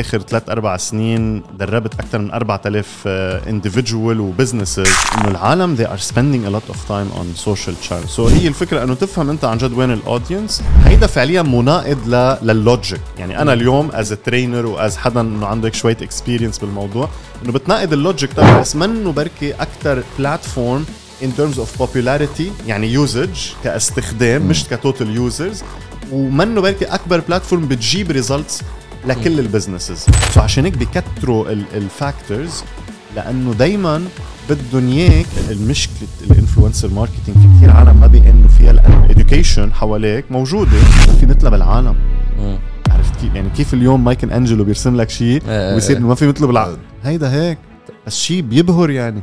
آخر ثلاث أربع سنين دربت أكثر من 4000 individual و businesses إنه العالم they are spending a lot of time on social channels so so هي الفكرة إنه تفهم أنت عن جد وين ال audience هيدا فعليا مناقض لل logic يعني أنا اليوم as trainer و as حدا إنه عندك شوية experience بالموضوع إنه بتناقض ال logic تبع بس منه بركي أكثر platform in terms of popularity يعني usage كاستخدام مش ك total users ومنه بركي أكبر بلاتفورم بتجيب ريزلتس لكل البزنسز سو عشان هيك بكتروا الفاكتورز لأنه دائما بدهم اياك المشكلة الانفلونسر ماركتينج في كثير عالم ما بيأمنوا فيها لأنه الاديوكيشن حواليك موجودة في مثلها بالعالم. عرفت كيف يعني كيف اليوم مايكل أنجلو بيرسم لك شيء إيه. ويصير انه ما في مثله بالعالم هيدا هيك. بس شيء بيبهر يعني.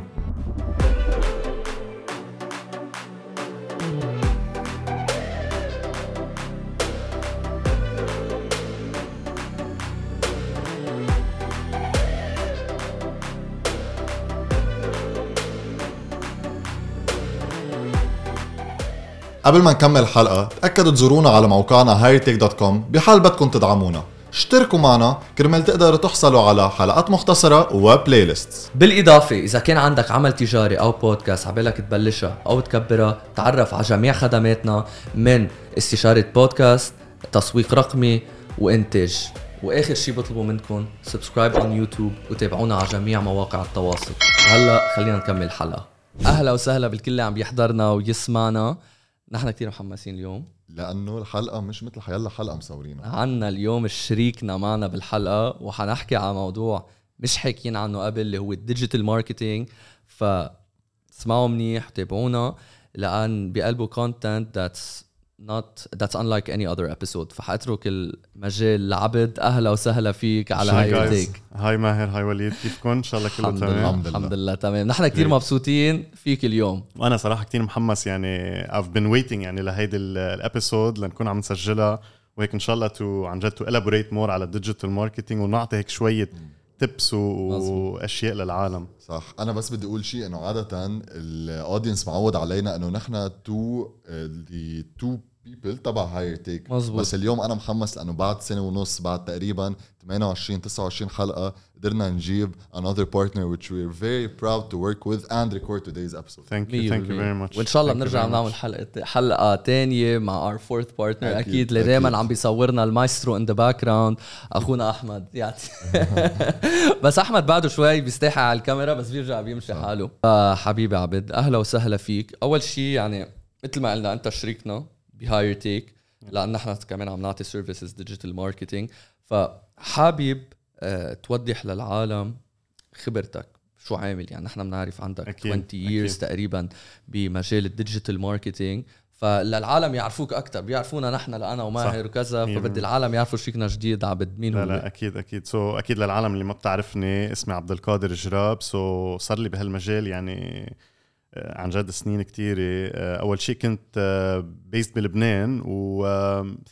قبل ما نكمل الحلقة تأكدوا تزورونا على موقعنا hightech.com بحال بدكم تدعمونا. اشتركوا معنا كرمال تقدروا تحصلوا على حلقات مختصرة و playlist بالإضافة إذا كان عندك عمل تجاري أو بودكاست عبالك تبلشها أو تكبرها تعرف على جميع خدماتنا من استشارة بودكاست تسويق رقمي وإنتاج. وآخر شي بطلبه منكم subscribe على يوتيوب وتابعونا على جميع مواقع التواصل. هلأ خلينا نكمل الحلقة أهلا وسهلا بالكل اللي عم يحضرنا ويسمعنا. نحن كتير محمسين اليوم. لأنه الحلقة مش مثل حيلا حلقة مصورينها. عنا اليوم شريكنا معنا بالحلقة وحنحكي على موضوع مش حاكيين عنه قبل اللي هو ال digital marketing فاسمعوا منيح تابعونا لأن بقلبه content that's not that's unlike any other episode. فحاترك المجال لعبد. أهلا وسهلا فيك على هاي ال take. hi ماهر hi وليد كيفكم إن شاء الله كله الحمد تمام. الحمد لله. الحمد لله. تمام. نحن كتير مبسوطين فيك اليوم. وأنا صراحة كتير محمس يعني I've been waiting يعني لهيدي ال episode لنكون عم نسجلها. وهيك إن شاء الله to عن جد to elaborate more على ال digital marketing ونعطي هيك شوية tips وأشياء للعالم. صح. أنا بس بدي أقول شيء إنه عادة ال audience معود علينا إنه نحن two the two people تبع هاير تيك مزبوط. بس اليوم أنا محمس لأنه بعد سنة ونص بعد تقريبا 28 29 حلقة قدرنا نجيب another partner which we're very proud to work with and record today's episode. thank you thank you very much وإن شاء الله بنرجع بنعمل حلقة حلقة تانية مع fourth partner أكيد، أكيد اللي أكيد. دائما عم بيصورنا المايسترو in the background أخونا أحمد يعطي بس أحمد بعده شوي بيستحي على الكاميرا بس بيرجع بيمشي حاله. آه حبيبي عبد أهلا وسهلا فيك. أول شيء يعني مثل ما قلنا أنت شريكنا. بهاير تيك لأن نحن كمان عم نعطي services digital marketing فحابب آه توضح للعالم خبرتك شو عامل. يعني نحن بنعرف عندك أكيد، 20 years. تقريبا بمجال ال digital marketing فللعالم يعرفوك أكثر بيعرفونا نحن لأنا وماهر. وكذا فبدي العالم يعرفوا شريكنا جديد عبد مين لا هو. لا أكيد أكيد. so, أكيد للعالم اللي ما بتعرفني اسمي عبد القادر جراب. so, صار لي بهالمجال يعني عن جد سنين كتيرة. آه، أول شيء كنت based بلبنان و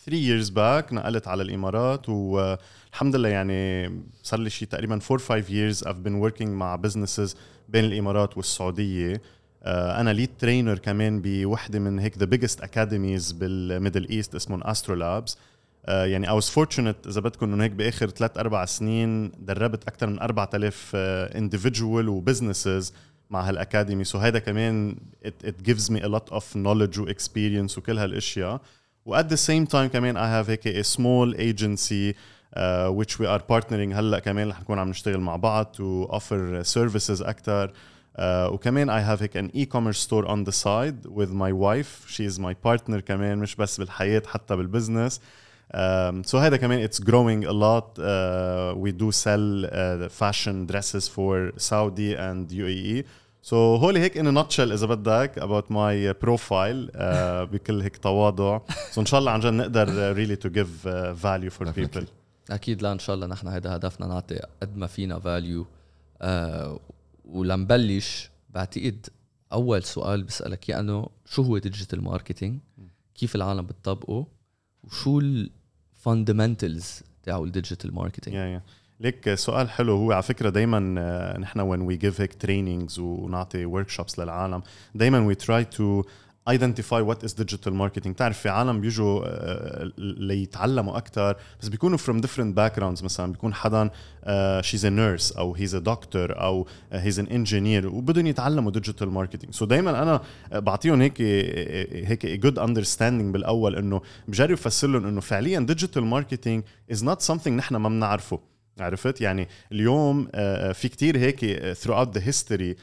3 years back نقلت على الإمارات والحمد لله يعني صار لي شيء تقريبا 4 5 years I've been working مع businesses بين الإمارات والسعودية. آه، أنا lead trainer كمان بوحدة من هيك the biggest academies بالميدل إيست اسمهم استرو لابس آه، يعني I was fortunate إذا بدكم إنه هيك بآخر ثلاث أربع سنين دربت أكثر من 4000 آه، individual و businesses مع هالأكاديمي سو هيدا كمان it, it gives me a lot of knowledge و experience وكل هالأشياء و at the same time كمان I have هيك a small agency uh, which we are partnering هلا كمان رح نكون عم نشتغل مع بعض to offer services أكثر uh, وكمان I have هيك an e-commerce store on the side with my wife she is my partner كمان مش بس بالحياة حتى بالبزنس Um, so هذا كمان it's growing a lot. Uh, we do sell uh, fashion dresses for Saudi and UAE. So هولي هيك in a nutshell إذا بدك about my profile uh, بكل هيك تواضع. So إن شاء الله عن جد نقدر uh, really to give uh, value for people. أكيد لا إن شاء الله نحن هذا هدفنا نعطي قد ما فينا value آه ولنبلش بعتقد أول سؤال بسألك اياه انه شو هو digital marketing كيف العالم بتطبقه وشو ال fundamentals تاعو ال digital marketing Yeah, yeah. ليك سؤال حلو هو على فكرة دائما نحن when we give هيك trainings ونعطي workshops للعالم دائما we try to identify what is digital marketing تعرف في عالم بيجوا آه، ليتعلموا أكثر بس بيكونوا from different backgrounds مثلا بيكون حدا she's a nurse أو he's a doctor أو he's an engineer وبدهم يتعلموا digital marketing so دائما أنا بعطيهم هيك هيك good understanding بالأول إنه بجرب افسر لهم إنه فعليا digital marketing is not something نحن ما بنعرفه. عرفت؟ يعني اليوم آه، في كتير هيك out the history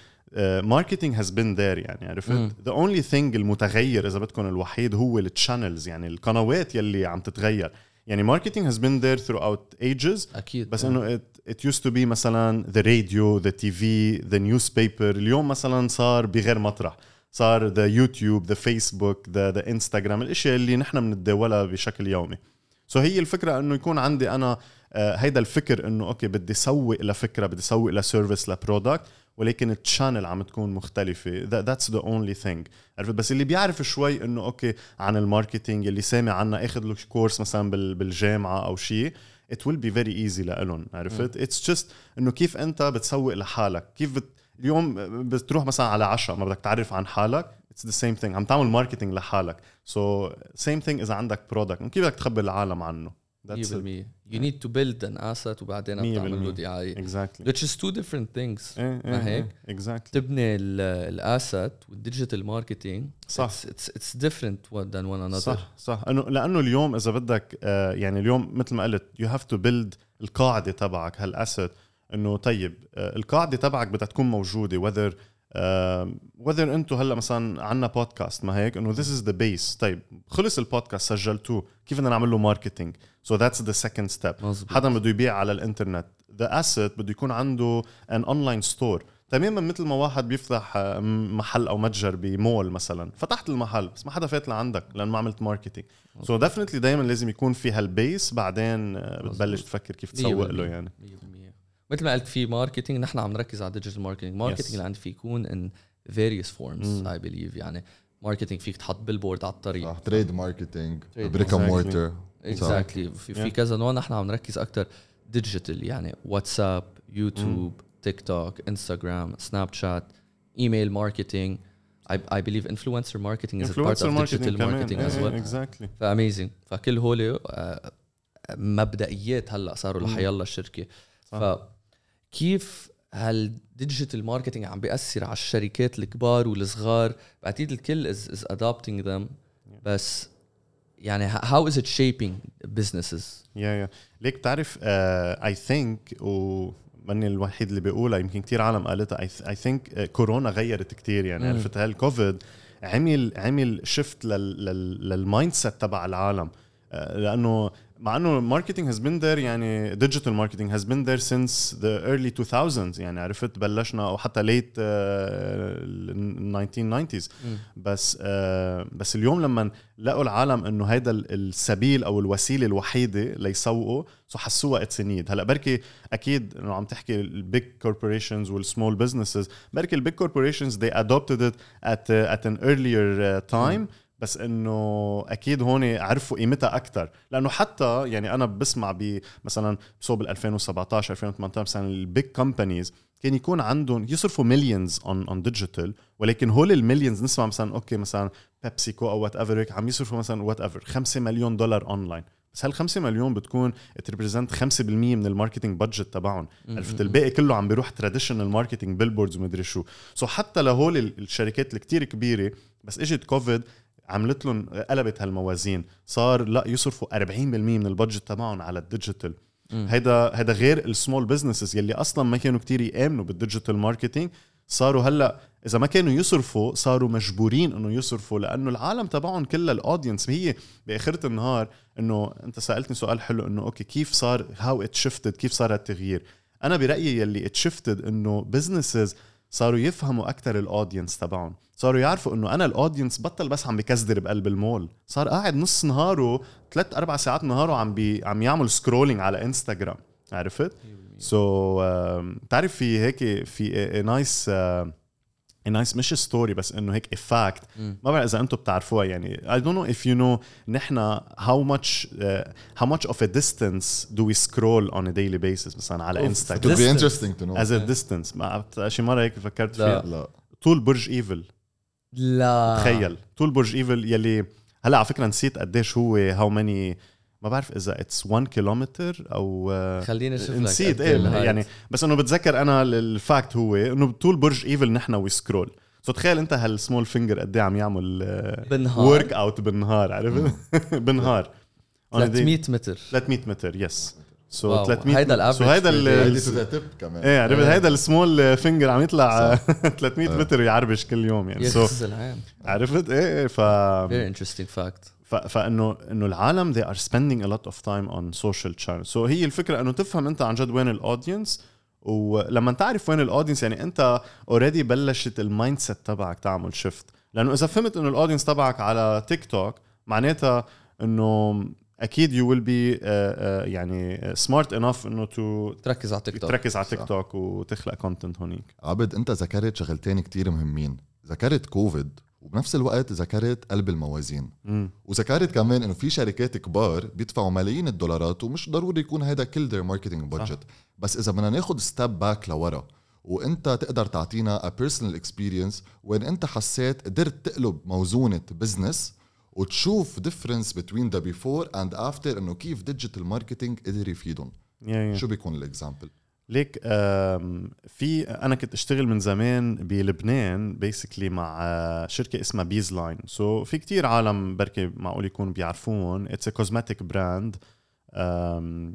marketing has been there يعني عرفت؟ the only thing المتغير إذا بدكم الوحيد هو ال channels يعني القنوات يلي عم تتغير. يعني marketing has been there throughout ages أكيد. بس إنه it used to be مثلا the radio the TV the newspaper اليوم مثلا صار بغير مطرح. صار the YouTube the Facebook the the Instagram الأشياء اللي نحن بنتداولها بشكل يومي. so هي الفكرة إنه يكون عندي أنا آه، هيدا الفكر إنه okay بدي سوق لفكرة بدي سوق ل service ل product ولكن ال channel عم تكون مختلفة. that's the only thing عرفت؟ بس اللي بيعرف شوي إنه okay عن ال marketing اللي سامع عنا أخذ له كورس مثلا بالجامعة أو شيء it will be very easy لهم عرفت؟ it's just إنه كيف أنت بتسوق لحالك؟ كيف بت اليوم بتروح مثلا على عشاء ما بدك تعرف عن حالك it's the same thing عم تعمل marketing لحالك. so same thing إذا عندك product كيف بدك تخبر العالم عنه؟ 100% you need to build an asset وبعدين بتعمل له دعايه exactly. which is two different things. إيه إيه ما هيك؟ exactly. تبني ال asset وال digital marketing صح. It's, it's different than one another. صح صح. إنه لأنه اليوم إذا بدك آه يعني اليوم مثل ما قلت you have to build القاعدة تبعك هال asset إنه طيب آه القاعدة تبعك بدها تكون موجودة whether أنتم هلا مثلا عندنا بودكاست ما هيك؟ إنه this is the base طيب خلص البودكاست سجلتوه. كيف بدنا نعمل له marketing so that's the second step حدا بده يبيع على الإنترنت. the asset بده يكون عنده an online store تماما مثل ما واحد بيفتح آه، محل أو متجر بمول مثلا. فتحت المحل بس ما حدا فات لعندك لأن ما عملت marketing so definitely دائما لازم يكون في هال base بعدين آه، بتبلش تفكر كيف تسوق له يعني. 100% مثل ما قلت في marketing نحن عم نركز على digital marketing marketing اللي عندي في يكون in various forms I believe يعني marketing فيك تحط billboard على الطريق. صح. trade marketing brick and mortar exactly في, في كذا نوع نحن عم نركز أكثر digital يعني واتساب يوتيوب تيك توك انستغرام سناب شات email marketing I, I believe influencer marketing is a part of digital marketing as well. Exactly. ف amazing فكل هول مبدئيات هلأ صاروا لحيالله الشركة. ف كيف هال digital marketing عم بيأثر على الشركات الكبار والصغار؟ بعتقد الكل is is adapting them بس يعني how is it shaping businesses yeah yeah ليك بتعرف I think و ماني الوحيد اللي بيقولها يمكن كثير عالم قالتها I think كورونا غيرت كثير يعني عرفت هالكوفيد عمل عمل shift لل mindset تبع العالم. آه، لأنه مع إنه marketing has been there يعني digital marketing has been there since the early 2000 يعني عرفت بلشنا أو حتى late ال 1990s بس uh, بس اليوم لما لقوا العالم إنه هيدا السبيل أو الوسيلة الوحيدة ليسوقوا so حسوها it's need هلأ بركي أكيد إنه عم تحكي ال big corporations وال small businesses بركي ال big corporations they adopted it at at an earlier uh, time. بس إنه أكيد هون عرفوا قيمتها أكثر لأنه حتى يعني أنا بسمع ب مثلا بصوب 2017 2018 مثلا ال big companies كان يكون عندهم يصرفوا millions on on digital ولكن هول ال millions نسمع مثلا okay مثلا بيبسيكو أو whatever عم يصرفوا مثلا whatever 5 مليون دولار اونلاين بس هال 5 مليون بتكون represent 5% من ال marketing budget تبعهم؟ عرفت؟ الباقي كله عم بيروح traditional marketing billboards ومدري شو. so حتى لهول الشركات الكتير كبيرة بس إجت كوفيد عملت لهم قلبت هالموازين. صار لا يصرفوا 40% من ال budget تبعهم على ال digital. هيدا هيدا غير ال small businesses يلي أصلا ما كانوا كتير يآمنوا بال digital marketing صاروا هلأ إذا ما كانوا يصرفوا صاروا مجبورين إنه يصرفوا لأنه العالم تبعهم كلها ال audience هي بآخرة النهار إنه أنت سألتني سؤال حلو إنه okay كيف صار how it shifted كيف صار التغيير أنا برأيي يلي it shifted إنه businesses صاروا يفهموا أكثر ال audience تبعهم. صاروا يعرفوا إنه أنا ال audience بطل بس عم بكزدر بقلب المول. صار قاعد نص نهاره ثلاث أربع ساعات نهاره عم بي عم يعمل scrolling على انستغرام عرفت؟ so, uh, بتعرف في هيك في nice nice مش story بس إنه هيك a fact ما بعرف إذا أنتم بتعرفوها يعني. I don't know if you know نحن how much uh, how much of a distance do we scroll on a daily basis مثلا على انستغرام It would be interesting to know. As a distance. ما شي مرة هيك فكرت فيها. لا. طول برج ايفل لا. تخيل. طول برج ايفل يلي هلا على فكرة نسيت قديش هو how ماني ما بعرف إذا it's 1 كيلومتر أو خليني أشوف لك نسيت إيه. يعني. بس إنه بتذكر أنا ال fact هو إنه طول برج ايفل نحن we scroll so تخيل أنت هال small finger قد إيه عم يعمل بالنهار. workout بالنهار عرفت؟ بالنهار. 300 متر. 300 متر yes so wow. 300 هيدا. ال average so هيدا ال- كمان. إيه عرفت؟ إيه. هيدا ال small finger عم يطلع 300 متر يعربش كل يوم يعني. so عرفت؟ إيه إيه ف very interesting fact. ف- فإنه إنه العالم they are spending a lot of time on social channels. so هي الفكرة إنه تفهم أنت عن جد وين ال audience ولما تعرف وين الاودينس يعني أنت already بلشت ال mindset تبعك تعمل shift لأنه إذا فهمت إنه ال audience تبعك على تيك توك معناتها إنه أكيد you will be يعني smart enough إنه to تركز على تيك توك تركز على تيك. توك وتخلق content هونيك. عبد أنت ذكرت شغلتين كتير مهمين. ذكرت كوفيد وبنفس الوقت ذكرت قلب الموازين. وذكرت كمان إنه في شركات كبار بيدفعوا ملايين الدولارات ومش ضروري يكون هذا كل their marketing budget. بس إذا بدنا ناخذ step back لورا وإنت تقدر تعطينا a personal experience وين إنت حسيت قدرت تقلب موزونة business وتشوف difference between the before and after إنه كيف digital marketing قدر يفيدهم. Yeah, yeah. شو بيكون ال example ليك في أنا كنت أشتغل من زمان بلبنان basically مع آه، شركة اسمها Beesline so في كتير عالم بركي معقول يكونوا بيعرفون. it's a cosmetic brand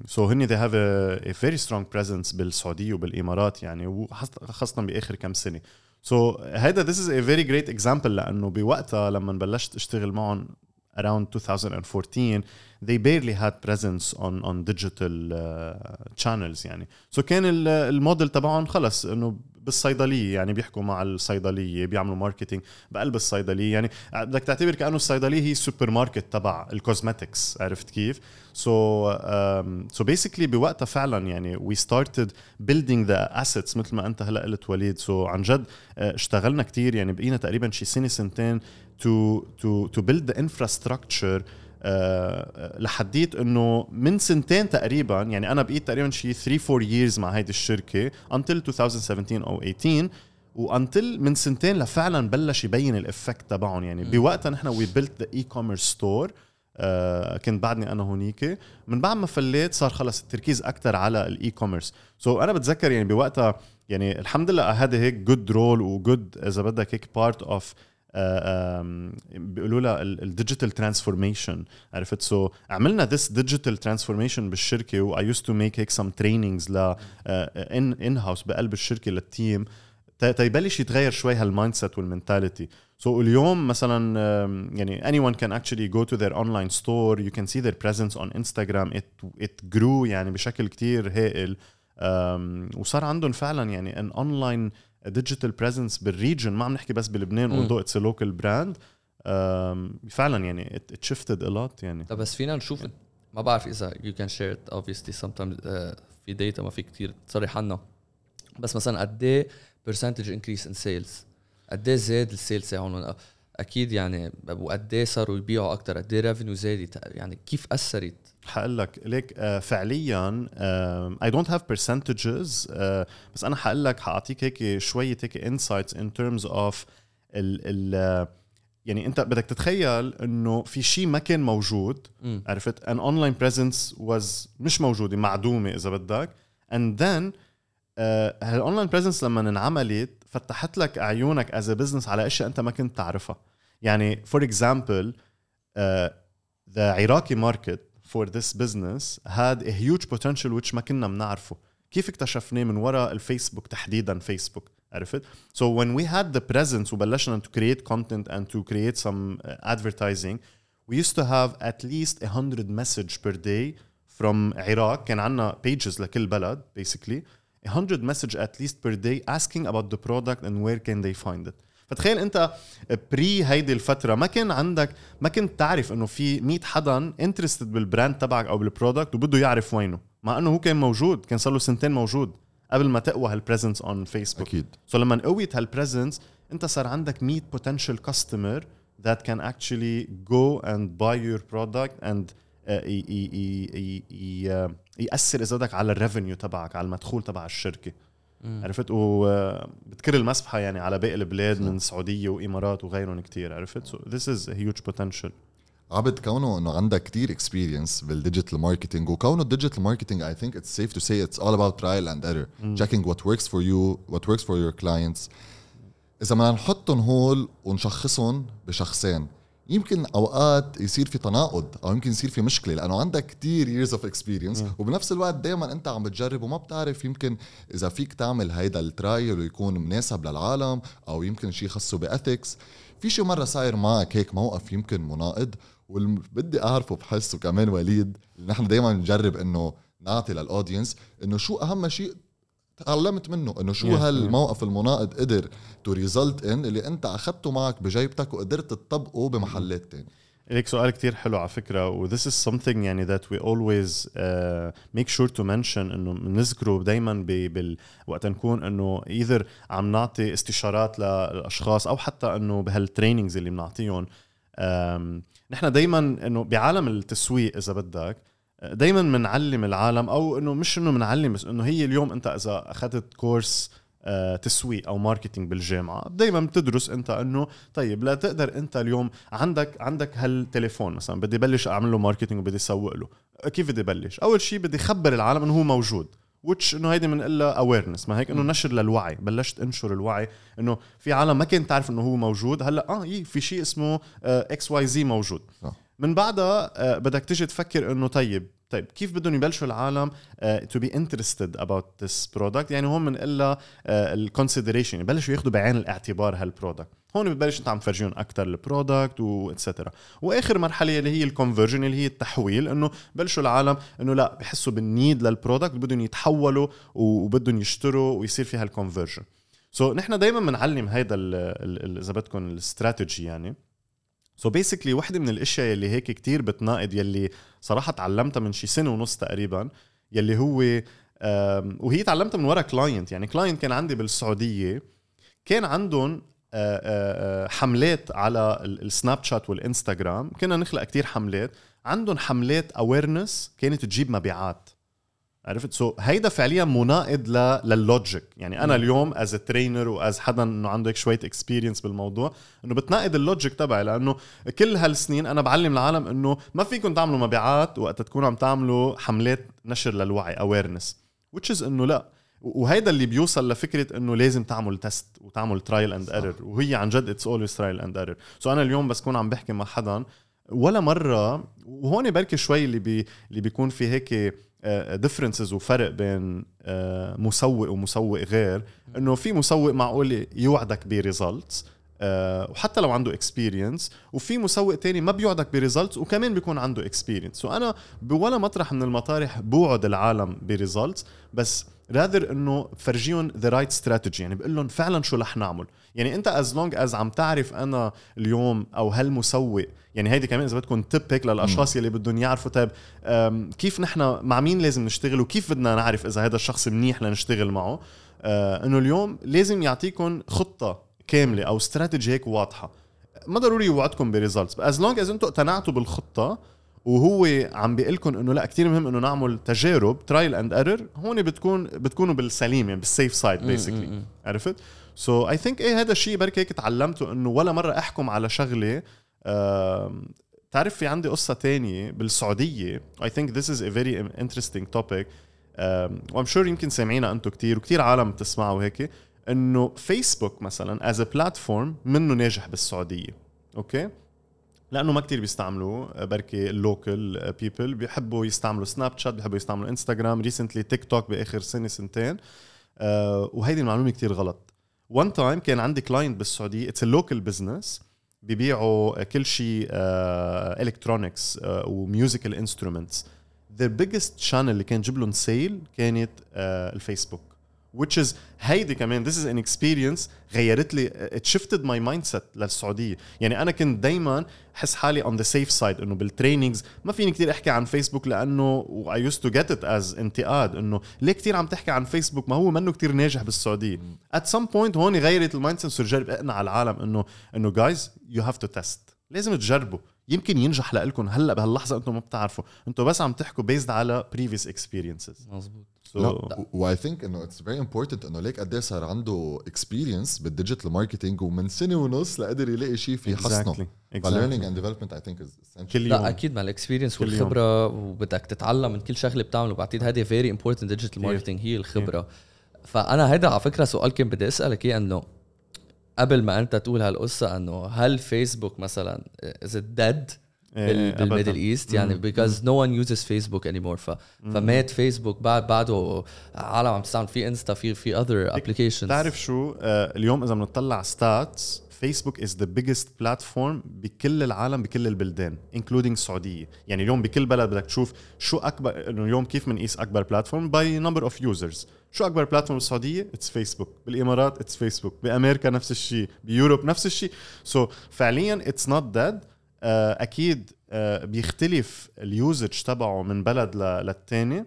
so هن have a, a very strong presence بالسعودية وبالإمارات يعني وخاصة- خاصة بآخر كم سنة. so هيدا this is a very great example لأنه بوقتها لما بلشت أشتغل معهم around 2014 they barely had presence on on digital uh, channels يعني سو so كان ال- الموديل تبعهم خلص انه بالصيدلية يعني بيحكوا مع الصيدلية بيعملوا marketing بقلب الصيدلية. يعني بدك تعتبر كأنه الصيدلية هي السوبر ماركت تبع ال cosmetics عرفت كيف؟ so so basically بوقتها فعلا يعني we started building the assets مثل ما أنت هلأ قلت وليد. سو so عن جد آه، اشتغلنا كتير يعني بقينا تقريبا شي سنة سنتين to to build the infrastructure آه، لحديت إنه من سنتين تقريبا يعني أنا بقيت تقريبا شي 3 4 years مع هيدي الشركة until 2017 أو 18 و until من سنتين لفعلا بلش يبين ال effect تبعهم. يعني بوقتها نحن we built the e-commerce store كنت بعدني أنا هونيك. من بعد ما فليت صار خلص التركيز أكثر على ال e-commerce so أنا بتذكر يعني بوقتها يعني الحمد لله هذا هيك good role و good إذا بدك هيك part of بيقولوا لها ال digital transformation عرفت؟ so عملنا this digital transformation بالشركة و I to make هيك some trainings ل in in house بقلب الشركة لل team تيبلش يتغير شوي هال mindset وال mentality. so so اليوم مثلا يعني anyone can actually go to their online store. You can see their presence on Instagram. It it grew يعني بشكل كتير هائل. وصار عندهم فعلا يعني an online digital presence بال region ما عم نحكي بس بلبنان a local brand. um, فعلا يعني it, it shifted a lot يعني. طب بس فينا نشوف ما بعرف إذا you can share it obviously sometimes uh, في data ما في كتير تصرح عنا بس مثلا قد إيه percentage increase in sales قد إيه زاد ال sales تاعهم؟ أكيد يعني وقد إيه صاروا يبيعوا أكثر قد إيه revenue زادت؟ يعني كيف أثرت؟ حقول لك ليك آه، فعليا I don't have percentages آه، بس أنا حقول لك حأعطيك هيك شوية هيك insights in terms of ال آه، يعني أنت بدك تتخيل إنه في شيء ما كان موجود مم. عرفت؟ an online presence was مش موجوده معدومة إذا بدك. and then هال online presence لما انعملت فتحت لك عيونك از business على أشياء أنت ما كنت تعرفها. يعني for example the عراقي market for this business had a huge potential which ما كنا بنعرفه كيف اكتشفناه من وراء الفيسبوك تحديدا فيسبوك عرفت so when we had the presence وبلشنا to create content and to create some uh, advertising we used to have at least 100 message per day from عراق كان عنا pages لكل بلد basically 100 message at least per day asking about the product and where can they find it فتخيل انت pre هيدي الفترة ما كان عندك ما كنت تعرف إنه في 100 حدا interested بال brand تبعك أو بال product وبده يعرف وينه. مع إنه هو كان موجود كان صار له سنتين موجود قبل ما تقوى هال presence on فيسبوك أكيد. so لما قويت هال presence انت صار عندك 100 potential customer that can actually go and buy your product and uh, ي- uh, يأثر إذا بدك على ال revenue تبعك على المدخول تبع الشركة. عرفت؟ وبتكر المسبحه يعني على باقي البلاد من السعودية وإمارات وغيرهم كتير عرفت؟ so this is huge potential عبد كونه إنه عندك كتير experience بال digital marketing وكونه ال digital marketing I think it's safe to say it's all about trial and error checking what works for you what works for your clients. إذا بدنا نحطهم هول ونشخصهم بشخصين يمكن أوقات يصير في تناقض أو يمكن يصير في مشكلة لأنه عندك كتير years of experience وبنفس الوقت دائما أنت عم بتجرب وما بتعرف يمكن إذا فيك تعمل هيدا ال trial ويكون مناسب للعالم أو يمكن شيء خاصه باثكس في شي مرة صاير معك هيك موقف يمكن مناقض واللي بدي أعرفه بحس وكمان وليد نحن دائما نجرب إنه نعطي لل audience إنه شو أهم شيء تعلمت منه إنه شو هالموقف المناقض قدر to result in اللي أنت اخذته معك بجيبتك وقدرت تطبقه بمحلات تاني. ليك سؤال كتير حلو على فكرة و this is something يعني that we always uh, make sure to mention إنه بنذكره دايما بال وقت نكون إنه either عم نعطي استشارات للأشخاص أو حتى إنه بهال trainings اللي بنعطيهم. um, نحن دايما إنه بعالم التسويق إذا بدك دايما بنعلم العالم أو إنه مش إنه بنعلم بس إنه هي اليوم أنت إذا أخذت كورس آه، تسويق أو marketing بالجامعة دائما بتدرس أنت إنه طيب لا تقدر أنت اليوم عندك عندك هالتليفون مثلا بدي بلش أعمل له marketing وبدي اسوق له. كيف بدي بلش؟ أول شيء بدي خبر العالم إنه هو موجود which إنه هيدي بنقول awareness ما هيك إنه نشر للوعي بلشت أنشر الوعي إنه في عالم ما كانت تعرف إنه هو موجود هلأ آه إيه في شيء اسمه XYZ موجود. صح. من بعدها آه، بدك تيجي تفكر إنه طيب طيب كيف بدهم يبلشوا العالم to be interested about this product يعني هون بنقول ال consideration يبلشوا ياخذوا بعين الاعتبار هال product هون بتبلش أنت عم تفرجيهم أكثر ال product و et cetera وآخر مرحلة اللي هي ال conversion اللي هي التحويل إنه بلشوا العالم إنه لا بحسوا بال need لل product بدهم يتحولوا وبدهم يشتروا ويصير في هال conversion so so, نحن دائما بنعلم هيدا إذا بدكم الاستراتيجي يعني. so so basically وحده من الأشياء اللي هيك كتير بتناقض يلي صراحة تعلمتها من شي سنة ونص تقريبا يلي هو وهي تعلمتها من ورا client يعني client كان عندي بالسعودية كان عندهم حملات على ال Snapchat وال Instagram. كنا نخلق كتير حملات. عندهم حملات awareness كانت تجيب مبيعات. عرفت؟ so هيدا فعليا مناقض لل logic يعني أنا اليوم as trainer و as حدا إنه عنده هيك شوية experience بالموضوع إنه بتناقض ال logic تبعي لأنه كل هالسنين أنا بعلم العالم إنه ما فيكم تعملوا مبيعات وقت تكونوا عم تعملوا حملات نشر للوعي awareness which is إنه لا. وهيدا اللي بيوصل لفكرة إنه لازم تعمل test وتعمل trial and error وهي عن جد it's always trial and error so أنا اليوم بس كون عم بحكي مع حدا ولا مرة وهون بركي شوي اللي بي اللي بيكون في هيك differences وفرق بين آه، مسوق ومسوق غير إنه في مسوق معقول يوعدك ب results آه، وحتى لو عنده experience وفي مسوق تاني ما بيوعدك ب results وكمان بيكون عنده experience وأنا بولا مطرح من المطارح بوعد العالم ب results بس rather إنه فرجيهم the right strategy يعني بقول لهم فعلا شو رح نعمل؟ يعني أنت as long as عم تعرف أنا اليوم أو هالمسوق يعني هيدي كمان إذا بدكم tip هيك للأشخاص يلي بدهم يعرفوا طيب كيف نحن مع مين لازم نشتغل وكيف بدنا نعرف إذا هذا الشخص منيح لنشتغل معه؟ آه، إنه اليوم لازم يعطيكم خطة كاملة أو استراتيجي هيك واضحة. ما ضروري يوعدكم ب results as long as أنتم اقتنعتوا بالخطة وهو عم بيقول لكم إنه لا كثير مهم إنه نعمل تجارب trial and error هون بتكون بتكونوا بالسليم يعني بال safe side basically عرفت؟ so I think إيه هذا الشيء بركي هيك تعلمته إنه ولا مرة أحكم على شغلة تعرف في عندي قصة تانية بالسعودية. I think this is a very interesting topic. و I'm sure يمكن سامعينها أنتم كتير وكتير عالم بتسمعوا وهيك إنه فيسبوك مثلا as platform منه ناجح بالسعودية okay؟ لأنه ما كتير بيستعملوا بركي ال local people بيحبوا يستعملوا Snapchat بيحبوا يستعملوا Instagram recently TikTok بآخر سنة سنتين. أه وهيدي المعلومة كتير غلط. one time كان عندي client بالسعودية. it's local business ببيعوا كل شيء electronics و musical instruments the biggest channel اللي كان جيب لهم sale كانت uh, ال Facebook. Which is هيدي كمان this is an experience غيرت لي it shifted my mindset للسعودية. يعني أنا كنت دائما أحس حالي on the safe side إنه بال trainings ما فيني كثير أحكي عن فيسبوك لأنه I used to get it as انتقاد إنه ليه كثير عم تحكي عن فيسبوك ما هو منه كثير ناجح بالسعودية. at some point هون غيرت ال mindset صرت جرب أقنع العالم إنه إنه جايز you have to test لازم تجربوا. يمكن ينجح لكم هلأ بهاللحظة أنتم ما بتعرفوا. أنتم بس عم تحكوا based على previous experiences. مزبوط so و I think انه it's very important انه ليك قد إيه صار عنده experience بال digital marketing ومن سنة ونص لقدر يلاقي شيء في. ف learning exactly. and development I think is كل لا يوم أكيد مع ال experience. والخبرة وبدك تتعلم من كل شغلة بتعمله بعتقد هذه very important digital marketing هي الخبرة فأنا هيدا على فكرة سؤال كان بدي أسألك إياه إنه قبل ما أنت تقول هالقصة إنه هل فيسبوك مثلا is dead. بال Middle East يعني. because no one uses Facebook anymore فمات فيسبوك بعد بعده عالم عم تستعمل في Insta في في other applications بتعرف شو؟ آه اليوم إذا بنطلع stats Facebook is the biggest platform بكل العالم بكل البلدان including السعوديه يعني اليوم بكل بلد بدك تشوف شو اكبر إنه اليوم كيف بنقيس أكبر platform by number of users شو أكبر platform بالسعودية؟ it's Facebook بالإمارات it's Facebook بأمريكا نفس الشيء. ب Europe نفس الشيء. so so, فعليا it's not dead أكيد آه بيختلف ال usage تبعه من بلد للتاني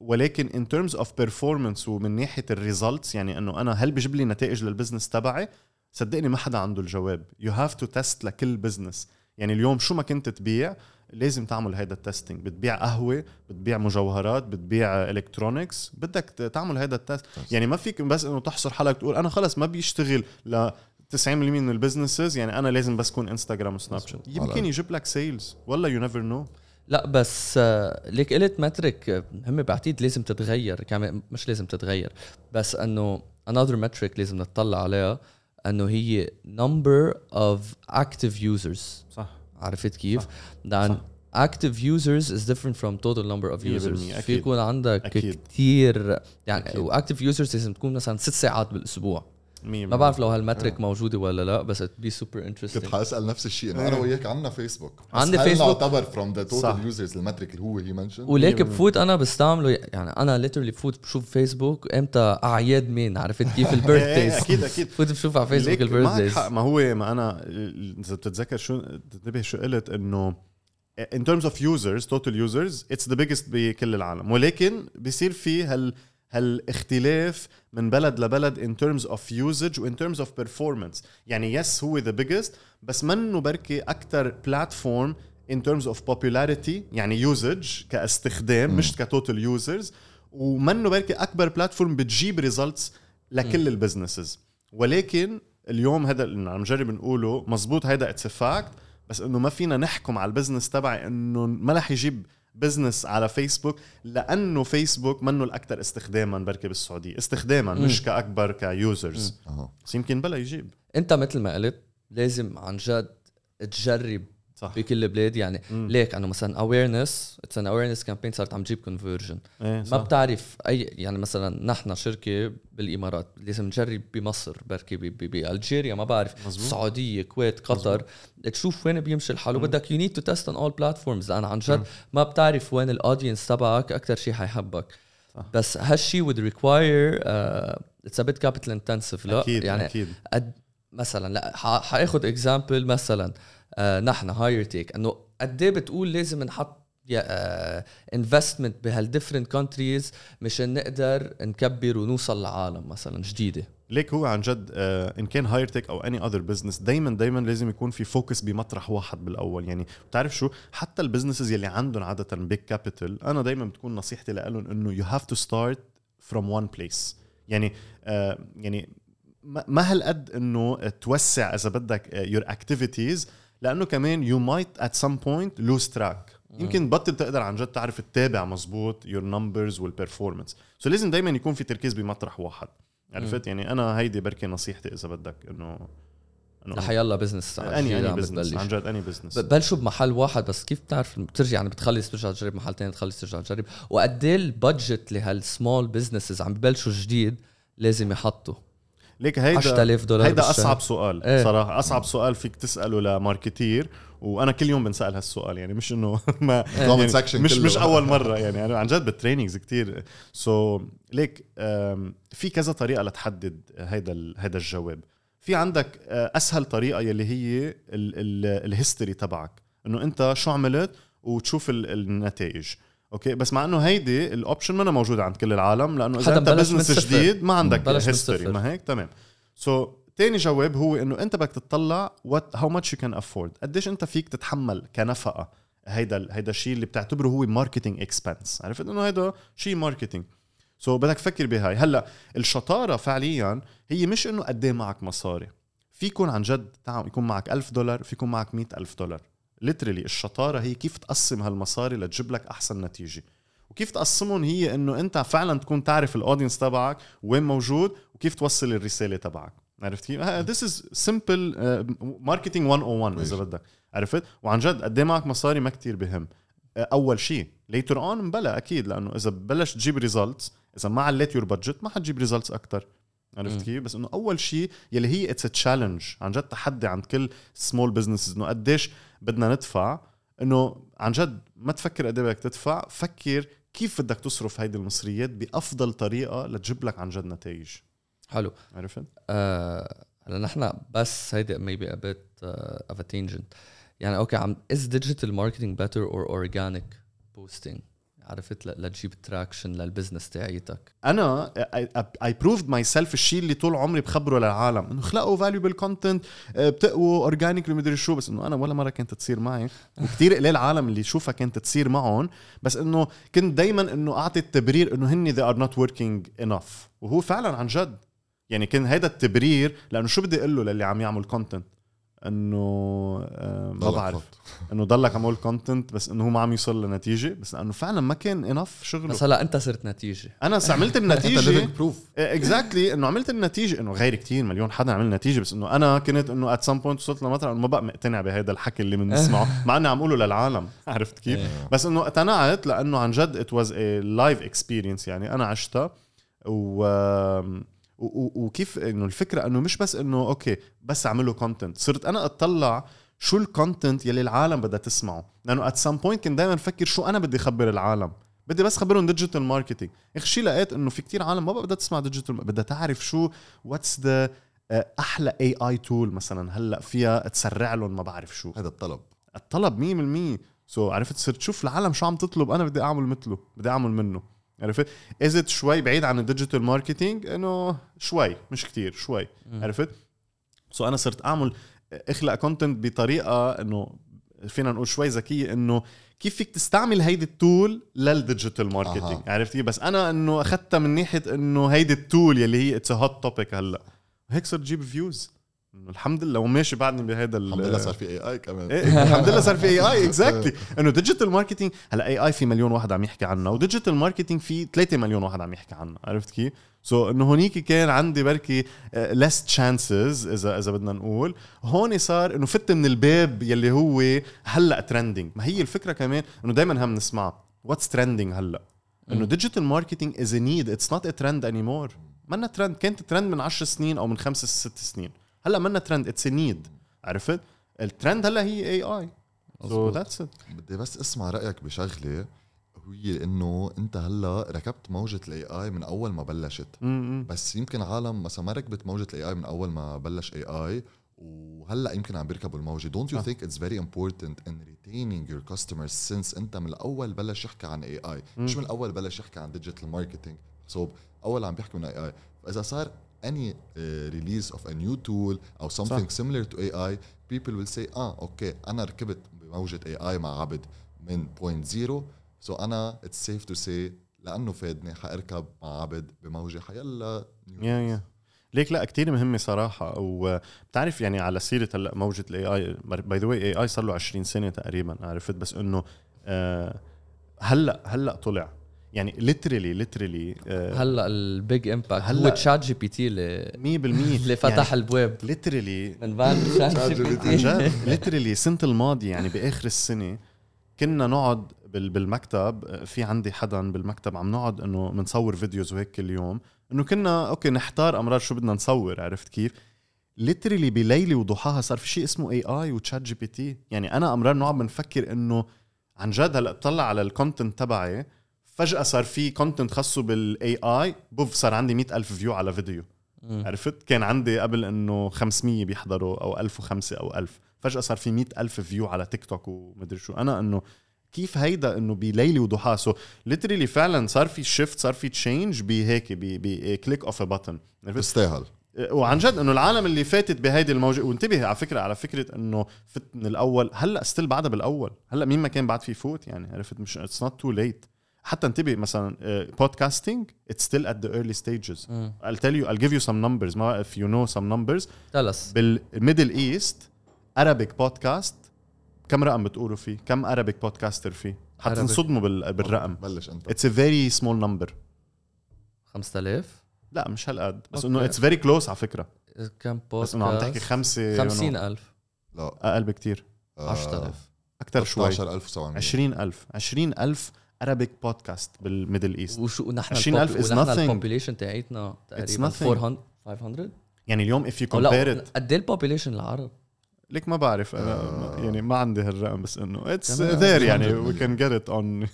ولكن in terms of performance ومن ناحية ال results يعني إنه أنا هل بيجيب لي نتائج لل business تبعي؟ صدقني ما حدا عنده الجواب. you have to test لكل business يعني اليوم شو ما كنت تبيع لازم تعمل هيدا ال testing بتبيع قهوة بتبيع مجوهرات بتبيع electronics بدك تعمل هيدا ال test يعني ما فيك بس إنه تحصر حالك تقول أنا خلص ما بيشتغل ل 90% من ال businesses يعني أنا لازم بس كون Instagram و Snapchat يمكن يجيب لك sales والله you never know لا بس آه، ليك قلت metric آه، هم بعتقد لازم تتغير كمان مش لازم تتغير بس إنه another metric لازم نطلع عليها إنه هي number of active users صح عرفت كيف؟ صح. لأن active users is different from total number of 100% users في. يكون عندك أكيد. كثير يعني أكيد. و active users لازم تكون مثلا ست ساعات بالأسبوع ما بعرف لو هال metric موجودة ولا لا بس it be super كنت حاسال نفس الشيء. إنه أنا وياك عندنا فيسبوك عندي هل فيسبوك. نعتبر from the. total users ال metric اللي هو هي mention وليك. بفوت أنا بستعمله يعني أنا literally بفوت بشوف فيسبوك إمتى أعياد مين عرفت كيف إيه، ال birthdays أكيد أكيد. بفوت بشوف على فيسبوك حق. ما هو ما أنا إذا بتتذكر شو تنتبه شو قلت إنه in terms of users total users it's the biggest بكل العالم. ولكن بيصير في هال هالاختلاف من بلد لبلد in terms of usage و in terms of performance. يعني yes هو the biggest بس منه بركي أكثر platform in terms of popularity يعني usage كاستخدام مش ك total users. ومنه بركي أكبر platform بتجيب results لكل ال businesses ولكن اليوم هذا اللي عم نجرب نقوله مزبوط هيدا it's fact بس إنه ما فينا نحكم على ال business تبعي إنه ما رح يجيب business على فيسبوك لأنه فيسبوك منه الاكثر استخداما بركي بالسعودية. استخداما مش كأكبر ك users. بس يمكن بلا يجيب. أنت مثل ما قلت لازم عن جد تجرب صح. بكل البلاد يعني. مم. ليك إنه مثلا awareness it's an awareness campaign صارت عم تجيب conversion إيه ما بتعرف أي يعني مثلا نحن شركة بالإمارات لازم نجرب بمصر بركي بالجيريا ما بعرف. مزبوط. السعوديه الكويت قطر. تشوف وين بيمشي الحال وبدك you need to test on all platforms لأن عن جد ما بتعرف وين ال audience تبعك أكثر شيء حيحبك. صح. بس هالشيء would require it's a bit capital intensive. لا أكيد يعني أكيد. قد مثلا لا حاخذ example مثلا. آه نحن هاير تيك إنه قد إيه بتقول لازم نحط investment بهال different countries مشان نقدر نكبر ونوصل لعالم مثلا جديدة. ليك هو عن جد آه إن كان هاير تك أو any other business دائما دائما لازم يكون في focus بمطرح واحد بالأول. يعني بتعرف شو؟ حتى ال businesses يلي عندهم عادة big capital أنا دايما بتكون نصيحتي لهم إنه you have to start from one place يعني آه يعني ما هالقد إنه توسع إذا بدك your activities لأنه كمان you might at some point lose track يمكن بطل تقدر عن جد تعرف تتابع مزبوط your numbers وال performance so لازم دائما يكون في تركيز بمطرح واحد. عرفت؟ يعني أنا هيدي بركي نصيحتي إذا بدك انه انه لحيلا business any any business عن جد any business ببلشوا بمحل واحد بس كيف بتعرف بترجع؟ يعني بتخلص ترجع تجرب محل تاني تخلص ترجع تجرب. وقد إيه ال budget لهال small businesses عم ببلشوا جديد لازم يحطوا؟ ليك هيدا 10000 دولار هيدا بالشهر. أصعب سؤال إيه. إيه. صراحة أصعب سؤال فيك تسأله ل marketer وأنا كل يوم بنسأل هالسؤال يعني مش إنه ما Comment section مش. مش أول مرة يعني أنا عن جد بال trainings كتير so, ليك في كذا طريقة لتحدد هيدا ال- هيدا الجواب في عندك آه، أسهل طريقة يلي هي ال history تبعك إنه أنت شو عملت وتشوف ال- النتائج okay بس مع إنه هيدي ال option منها موجودة عند كل العالم لأنه إذا أنت business. جديد ما عندك history. ما هيك؟ تمام. so, تاني جواب هو إنه أنت بدك تطلع what how much you can afford قديش أنت فيك تتحمل كنفقة. هيدا هيدا الشيء اللي بتعتبره هو marketing expense عرفت؟ إنه هيدا شيء marketing so بدك تفكر بهاي. هلأ الشطارة فعليا هي مش إنه قد معك مصاري. في يكون عن جد يكون معك ألف دولار في يكون معك مئة ألف دولار. literally الشطارة هي كيف تقسم هالمصاري لتجيب لك أحسن نتيجة. وكيف تقسمهم هي إنه أنت فعلا تكون تعرف ال audience تبعك وين موجود وكيف توصل الرسالة تبعك. عرفت كيف؟ this is simple marketing 101 إذا بدك. عرفت؟ وعن جد قد إيه معك مصاري ما كتير بهم. آه، أول شيء later on بلا أكيد لأنه إذا بلش تجيب results إذا ما عليت your budget ما حتجيب results أكثر عرفت كيف؟ بس إنه أول شيء يلي هي it's challenge عن جد تحدي عند كل small businesses إنه قديش بدنا ندفع. إنه عن جد ما تفكر قد إيه بدك تدفع فكر كيف بدك تصرف هيدي المصريات بأفضل طريقة لتجيب لك عن جد نتائج. حلو. عرفت؟ آه هلا نحن بس هيدي maybe a bit of tangent يعني okay عم is digital marketing better or organic posting عرفت؟ لتجيب traction لل business تاعيتك. أنا I proved myself الشيء اللي طول عمري بخبره للعالم. إنه خلقوا valuable content بتقووا organic مدري شو بس إنه أنا ولا مرة كانت تصير معي. وكثير قليل العالم اللي شوفها كانت تصير معهم. بس إنه كنت دائما إنه أعطي التبرير إنه هني they are not working enough. وهو فعلا عن جد. يعني كان هيدا التبرير لأنه شو بدي أقول له للي عم يعمل content إنه آه، ما بعرف. إنه ضلك عمول content بس إنه هو ما عم يوصل لنتيجة. بس لأنه فعلا ما كان enough شغله. بس هلأ أنت صرت نتيجة. أنا عملت النتيجة. proof exactly إنه عملت النتيجة. إنه غير كتير مليون حدا عمل نتيجة. بس إنه أنا كنت إنه at some point وصلت لمطرح إنه ما بقى مقتنع بهذا الحكي اللي بنسمعه مع إني عم أقوله للعالم. عرفت كيف؟ إيه. بس إنه اقتنعت لأنه عن جد it was a life experience يعني أنا عشتها و وكيف إنه الفكرة إنه مش بس إنه okay بس أعمله content صرت أنا أطلع شو ال content يلي العالم بدها تسمعه. لأنه at some point كنت دائما أفكر شو أنا بدي اخبر العالم. بدي بس خبرهم digital marketing اخر شيء لقيت إنه في كتير عالم ما بقى بدها تسمع digital بدها تعرف شو what's the آه، أحلى AI tool مثلا هلأ فيها تسرع لهم ما بعرف شو. هذا الطلب. الطلب 100% so, عرفت صرت شوف العالم شو عم تطلب أنا بدي أعمل مثله بدي أعمل منه. عرفت؟ is it شوي بعيد عن ال digital marketing إنه شوي مش كتير شوي. عرفت؟ so أنا صرت أعمل أخلق content بطريقة إنه فينا نقول شوي ذكية إنه كيف فيك تستعمل هيدي ال tool لل digital marketing عرفتي؟ بس أنا إنه أخذتها من ناحية إنه هيدي ال tool يلي هي it's hot topic هلأ. هيك صرت تجيب views الحمد لله وماشي بعدني بهذا الحمد لله صار في AI كمان. إيه الحمد لله صار في AI exactly إنه digital marketing هلا AI في مليون واحد عم يحكي عنها و digital marketing في 3 مليون واحد عم يحكي عنها عرفت كيف؟ so, إنه هونيك كان عندي بركي less uh, chances إذا إذا بدنا نقول. هون صار إنه فت من الباب يلي هو هلأ trending ما هي الفكرة كمان إنه دائما هم نسمع what's trending هلأ؟ إنه digital marketing is need it's not a trend anymore منا ترند كانت ترند من 10 سنين أو من 5 ست سنين. هلا منا trend. it's need عرفت؟ الترند هلا هي AI so that's it بدي بس اسمع رأيك بشغلة هي إنه أنت هلا ركبت موجة ال AI من أول ما بلشت. م-م. بس يمكن عالم مثلا ما ركبت موجة ال AI من أول ما بلش AI وهلا يمكن عم بيركبوا الموجة. don't you think it's very important in retaining your customers since أنت من الأول بلش يحكي عن AI مش من الأول بلش يحكي عن digital marketing صوب أول عم بيحكي من AI فإذا صار any uh, release of a new tool أو something صح. similar to AI people will say آه أوكي أنا ركبت بموجة AI مع عبد من point zero. So أنا it's safe to say لأنه فادني حأركب مع عبد بموجة حيلا yeah yeah ليك لا كتير مهمة صراحة. وبتعرف يعني على سيرة هلأ موجة ال AI by the way AI صار له 20 سنة تقريبا عرفت؟ بس إنه آه هلأ هلأ طلع. يعني literally literally آه هلا ال big impact هلا هو ChatGPT اللي 100% اللي فتح يعني البواب. literally من بعد ChatGPT literally السنة الماضية يعني بآخر السنة كنا نقعد بالمكتب. في عندي حدا بالمكتب عم نقعد إنه بنصور فيديوز وهيك كل يوم. إنه كنا أوكي نحتار أمرار شو بدنا نصور عرفت كيف؟ literally بليلي وضحاها صار في شيء اسمه AI و ChatGPT يعني أنا أمرار نقعد بنفكر إنه عن جد هلأ بطلع على ال content تبعي فجأة صار في content خاصه بال AI poof صار عندي مئة ألف view على فيديو. عرفت؟ كان عندي قبل إنه 500 بيحضروا أو 1005 أو 1000 فجأة صار في مئة ألف view على تيك توك ومدري شو. أنا إنه كيف هيدا إنه بليلي وضحاها؟ so literally فعلا صار في shift صار في change بهيك ب click of a button بيستاهل وعن جد إنه العالم اللي فاتت بهيدي الموجه وانتبه على فكرة على فكرة إنه فت من الأول هلأ still بعدها بالأول. هلأ مين ما كان بعد في يفوت يعني عرفت؟ مش it's not too late حتى انتبه مثلا podcasting it's still at the early stages. I'll tell you I'll give you some numbers. ما if you know some numbers. tell us بال Middle East Arabic بودكاست كم رقم بتقولوا فيه؟ كم Arabic podcaster فيه؟ حتنصدموا بال- بالرقم. بلش أنت. it's a very small number. 5000 لا مش هالقد. بس. إنه it's very close على فكرة. كم بودكاست بس إنه عم تحكي خمسة 50000 لا. أقل بكتير. آه، 10000 أكثر شوي. 16700 20000 20000 Arabic بودكاست بالميدل ايست وشو ونحن 20,000 is ونحن nothing. البوبيليشن تاعتنا تقريبا nothing. 400 500 يعني اليوم if you أو compare لا it قد إيه البوبيليشن العرب؟ ليك ما بعرف أنا آه. يعني ما عندي هالرقم بس إنه اتس ذير يعني 100 we can get it on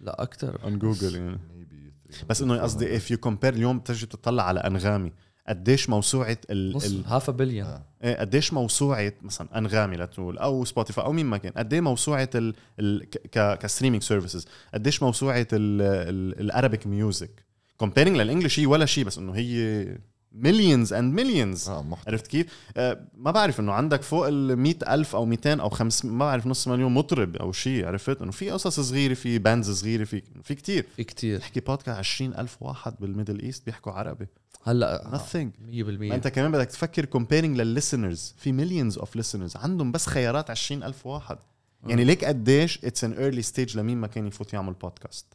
لا أكثر on Google يعني Maybe three. بس إنه قصدي if you compare اليوم بتجي تطلع على أنغامي قديش موسوعة ال, ال هاف بليون آه. إيه، قديش موسوعة مثلا أنغامي لتقول أو سبوتيفاي أو مين ما كان قد إيه موسوعة ال ال ك streaming services قديش موسوعة ال Arabic music comparing لل English هي ولا شيء بس إنه هي millions and millions عرفت كيف؟ آه ما بعرف إنه عندك فوق ال ألف أو 200 أو 500 ما بعرف نص مليون مطرب أو شيء عرفت؟ إنه في قصص صغيرة في bands صغيرة في في كتير. في كتير. تحكي بودكاست 20 ألف واحد بال Middle East بيحكوا عربي. هلأ nothing. 100% ما انت كمان بدك تفكر كومبيرنج للليسنرز في millions of listeners. عندهم بس خيارات 20 ألف واحد. يعني ليك قديش it's an early stage لمين ما كان يفوت يعمل بودكاست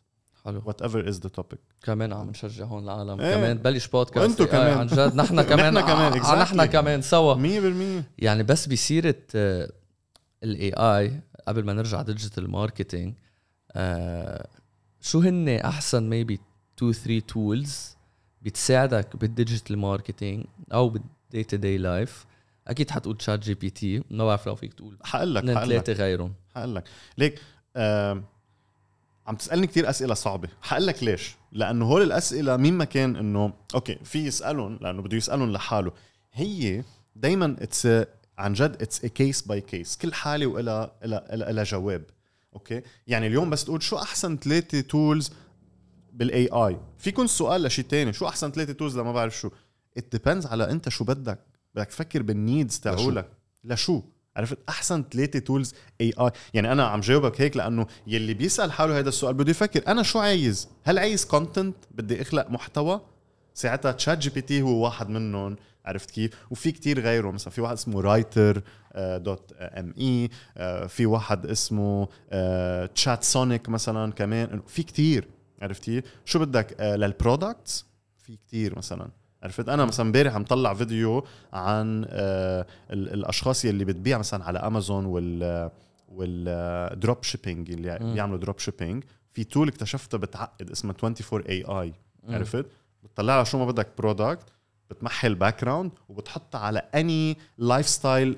حلو. whatever is the topic كمان عم نشجع هون العالم. إيه. كمان بلش بودكاست وانتو آه، كمان. عن جد. نحن كمان. نحن كمان، آه، exactly. نحن كمان. سوا. 100% يعني بس بسيرة ال AI قبل ما نرجع digital marketing شو هن أحسن maybe 2 3 tools بتساعدك بال digital marketing أو بال day to day life أكيد حتقول ChatGPT ما بعرف لو فيك تقول. حقول لك حقول ثلاثة غيرهم. حقول لك ليك آم، عم تسألني كتير أسئلة صعبة. حقول لك ليش؟ لأنه هول الأسئلة مين ما كان إنه أوكي في يسالهم لأنه بده يسالهم لحاله. هي دائما it's عن جد it's a case by case كل حالة إلها إلها جواب. أوكي؟ يعني اليوم بس تقول شو أحسن ثلاثة tools بال AI. فيكون سؤال لشيء تاني شو أحسن ثلاثة tools لما بعرف شو؟ it depends على أنت شو بدك. بدك تفكر بال needs تاعولك. لشو؟ عرفت؟ أحسن ثلاثة tools AI يعني أنا عم جاوبك هيك لأنه يلي بيسأل حاله هذا السؤال بده يفكر أنا شو عايز؟ هل عايز content بدي أخلق محتوى؟ ساعتها ChatGPT هو واحد منهم عرفت كيف؟ وفي كتير غيره مثلا في واحد اسمه Rytr dot me في واحد اسمه Chatsonic مثلا كمان. في كتير. عرفت كيف شو بدك؟ آه، لل products في كتير مثلا. عرفت؟ أنا مثلا امبارح عم طلع فيديو عن آه، ال- الأشخاص يلي بتبيع مثلا على امازون وال وال drop shipping اللي. بيعملوا drop shipping في tool اكتشفتها بتعقد اسمها 24 AI. عرفت؟ بتطلع لها شو ما بدك product بتمحي ال background وبتحطها على any lifestyle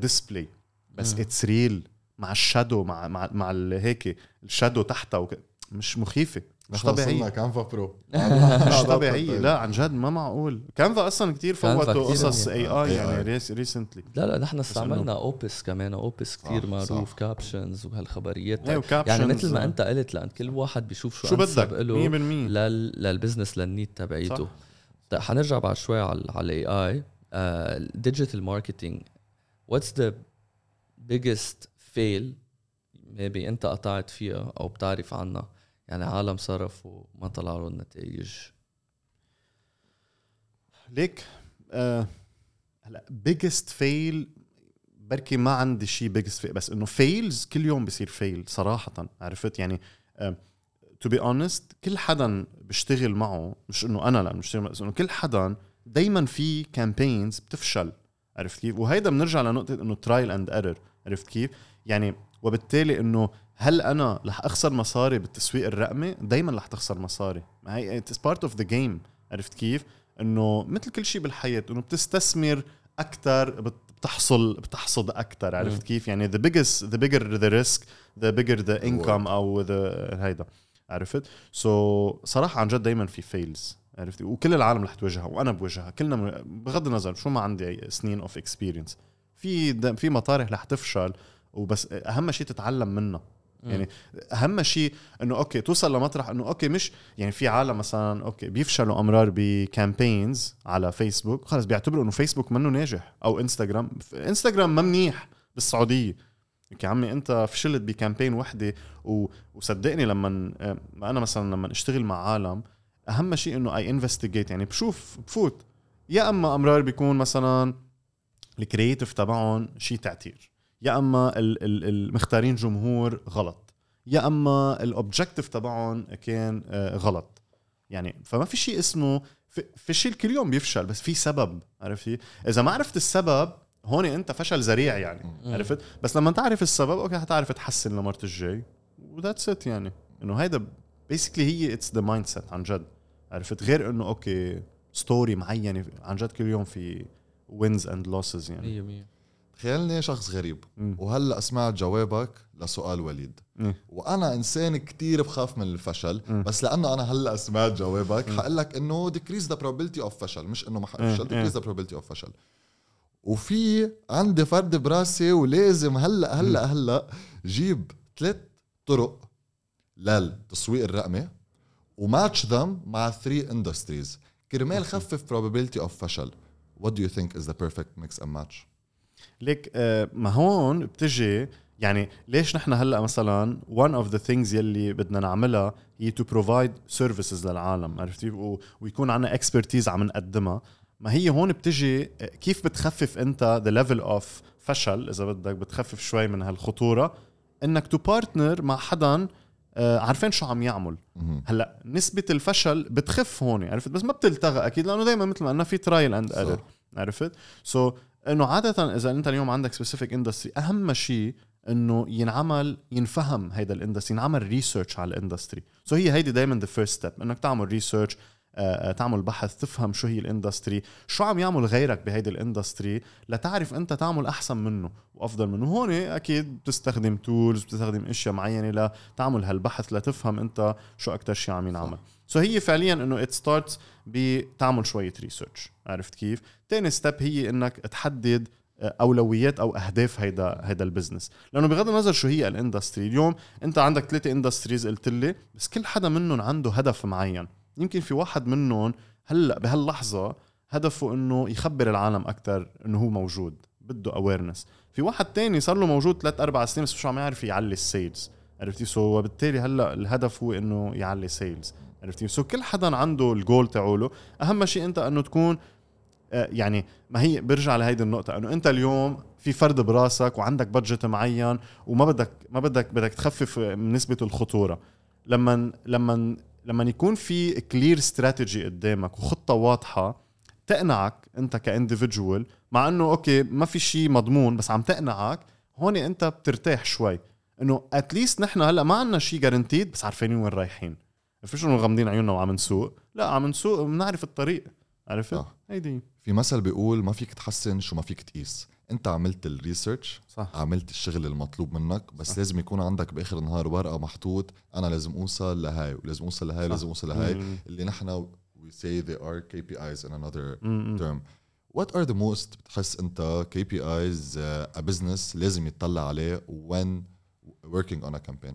display بس. it's real مع ال shadow مع مع مع هيك ال shadow تحتها وك... مش مخيفة. مش طبيعيه Canva Pro. مش طبيعيه لا عن جد ما معقول. Canva أصلا كتير فوتوا كتير. قصص AI يعني. recently لا لا نحن استعملنا Opus كمان. Opus كثير صح، معروف. Captions وهالخبريات. و Captions يعني مثل ما أنت قلت لأن كل واحد بيشوف شو, شو بدك؟ له 100% لل... لل business لل need تبعيته. صح. طيب حنرجع بعد شوي على على ال AI ال digital marketing what's the biggest fail maybe أنت قطعت فيها أو بتعرف عنها؟ يعني عالم صرفوا ما طلع لهم النتائج. ليك آه هلا biggest fail بركي ما عندي شيء biggest fail بس إنه fails كل يوم بصير fail صراحة عرفت؟ يعني to be honest كل حدا بيشتغل معه مش إنه أنا لا بشتغل بس إنه كل حدا دايما في campaigns بتفشل عرفت كيف؟ وهيدا بنرجع لنقطة إنه trial and error عرفت كيف؟ يعني وبالتالي إنه هل أنا رح أخسر مصاري بالتسويق الرقمي؟ دايما رح تخسر مصاري. هي it's part of the game عرفت كيف؟ إنه مثل كل شيء بالحياة إنه بتستثمر أكثر بتحصل بتحصد أكثر عرفت. كيف؟ يعني the biggest the bigger the risk the bigger the income أو the هيدا. عرفت؟ so, صراحة عن جد دائما في fails عرفت؟ وكل العالم رح تواجهها وأنا بواجهها كلنا بغض النظر شو ما عندي سنين of experience في في مطارح رح تفشل وبس أهم شيء تتعلم منها. يعني أهم شيء إنه okay توصل لمطرح إنه okay مش يعني في عالم مثلا okay بيفشلوا أمرار ب campaigns على فيسبوك خلص بيعتبروا إنه فيسبوك منه ناجح أو انستغرام انستغرام ما منيح بالسعودية. يا عمي أنت فشلت ب campaign وحدة. وصدقني لما آه، أنا مثلا لما أشتغل مع عالم أهم شيء إنه I investigate يعني بشوف بفوت. يا أما أمرار بيكون مثلا ال creative تبعهم شيء تعتير. يا أما المختارين جمهور غلط يا أما ال objective تبعهم كان آه، غلط. يعني فما في شيء اسمه في شيء كل يوم بيفشل بس في سبب عرفتي إذا ما عرفت السبب هون أنت فشل ذريع يعني عرفت؟ بس لما تعرف السبب okay حتعرف تحسن لمرة الجاي و that's it يعني. إنه هيدا basically هي it's the mindset عن جد عرفت؟ غير إنه okay story معينة عن جد كل يوم في wins and losses يعني. 100% تخيلني شخص غريب. وهلأ سمعت جوابك لسؤال وليد. مم. وأنا إنسان كتير بخاف من الفشل مم. بس لأنه أنا هلأ سمعت جوابك حقول لك إنه decrease the probability of فشل مش إنه ما حفشل decrease the probability of فشل. وفي عندي فرد براسي ولازم هلأ هلأ هلأ جيب ثلاث طرق للتسويق الرقمي و match them مع three industries كرمال خفف probability of فشل. What do you think is the perfect mix and match? ليك آه، ما هون بتجي يعني ليش نحن هلأ مثلا one of the things يلي بدنا نعملها هي to provide services للعالم عرفتي ويكون عنا expertise عم نقدمها. ما هي هون بتجي آه، كيف بتخفف انت the level of فشل إذا بدك بتخفف شوي من هالخطورة إنك to partner مع حدا آه، عارفين شو عم يعمل. هلأ نسبة الفشل بتخف هون عرفت؟ بس ما بتلتغى أكيد لأنه دائما مثل ما قلنا في trial and error عرفت؟ so, إنه عادة إذا أنت اليوم عندك specific industry أهم شيء إنه ينعمل ينفهم هيدا ال industry ينعمل research على ال industry so هي هيدي دائما the first step إنك تعمل research آه، آه، تعمل بحث تفهم شو هي ال industry شو عم يعمل غيرك بهيدي ال industry لتعرف أنت تعمل أحسن منه وأفضل منه. هون أكيد بتستخدم tools بتستخدم أشياء معينة لتعمل هالبحث لتفهم أنت شو أكثر شيء عم ينعمل. so هي فعليا إنه it starts بتعمل شوية research عرفت كيف؟ ثاني step هي إنك تحدد أولويات أو أهداف هيدا هيدا ال business لأنه بغض النظر شو هي ال industry اليوم أنت عندك ثلاثة industries قلت لي بس كل حدا منهم عنده هدف معين. يمكن في واحد منهم هلأ بهاللحظة هدفه إنه يخبر العالم أكثر إنه هو موجود بده awareness في واحد تاني صار له موجود ثلاث أربع سنين بس مش عم يعرف يعلي ال sales عرفتي so وبالتالي هلأ الهدف هو إنه يعلي sales عرفتي so كل حدا عنده الجول تاعوله. أهم شيء أنت أنه تكون آه، يعني ما هي برجع لهيدي النقطة أنه أنت اليوم في فرد براسك وعندك budget معين وما بدك ما بدك بدك تخفف من نسبة الخطورة. لما لما لما يكون في clear strategy قدامك وخطة واضحة تقنعك أنت ك individual مع أنه okay ما في شيء مضمون بس عم تقنعك هون أنت بترتاح شوي. أنه at least نحن هلأ ما عندنا شيء guaranteed بس عارفين وين رايحين. فيش انه غامضين عيوننا وعم نسوق. لا عم نسوق بنعرف الطريق. عرفت؟ هيدي. في مثل بيقول ما فيك تحسن شو ما فيك تقيس. انت عملت ال research صح. عملت الشغل المطلوب منك بس صح. لازم يكون عندك بآخر النهار ورقة محطوط أنا لازم أوصل لهاي ولازم أوصل لهاي ولازم أوصل لهاي. اللي نحن we say they are KPIs in another مم. term. What are the most بتحس أنت KPIs uh, a business لازم يتطلع عليه when working on a campaign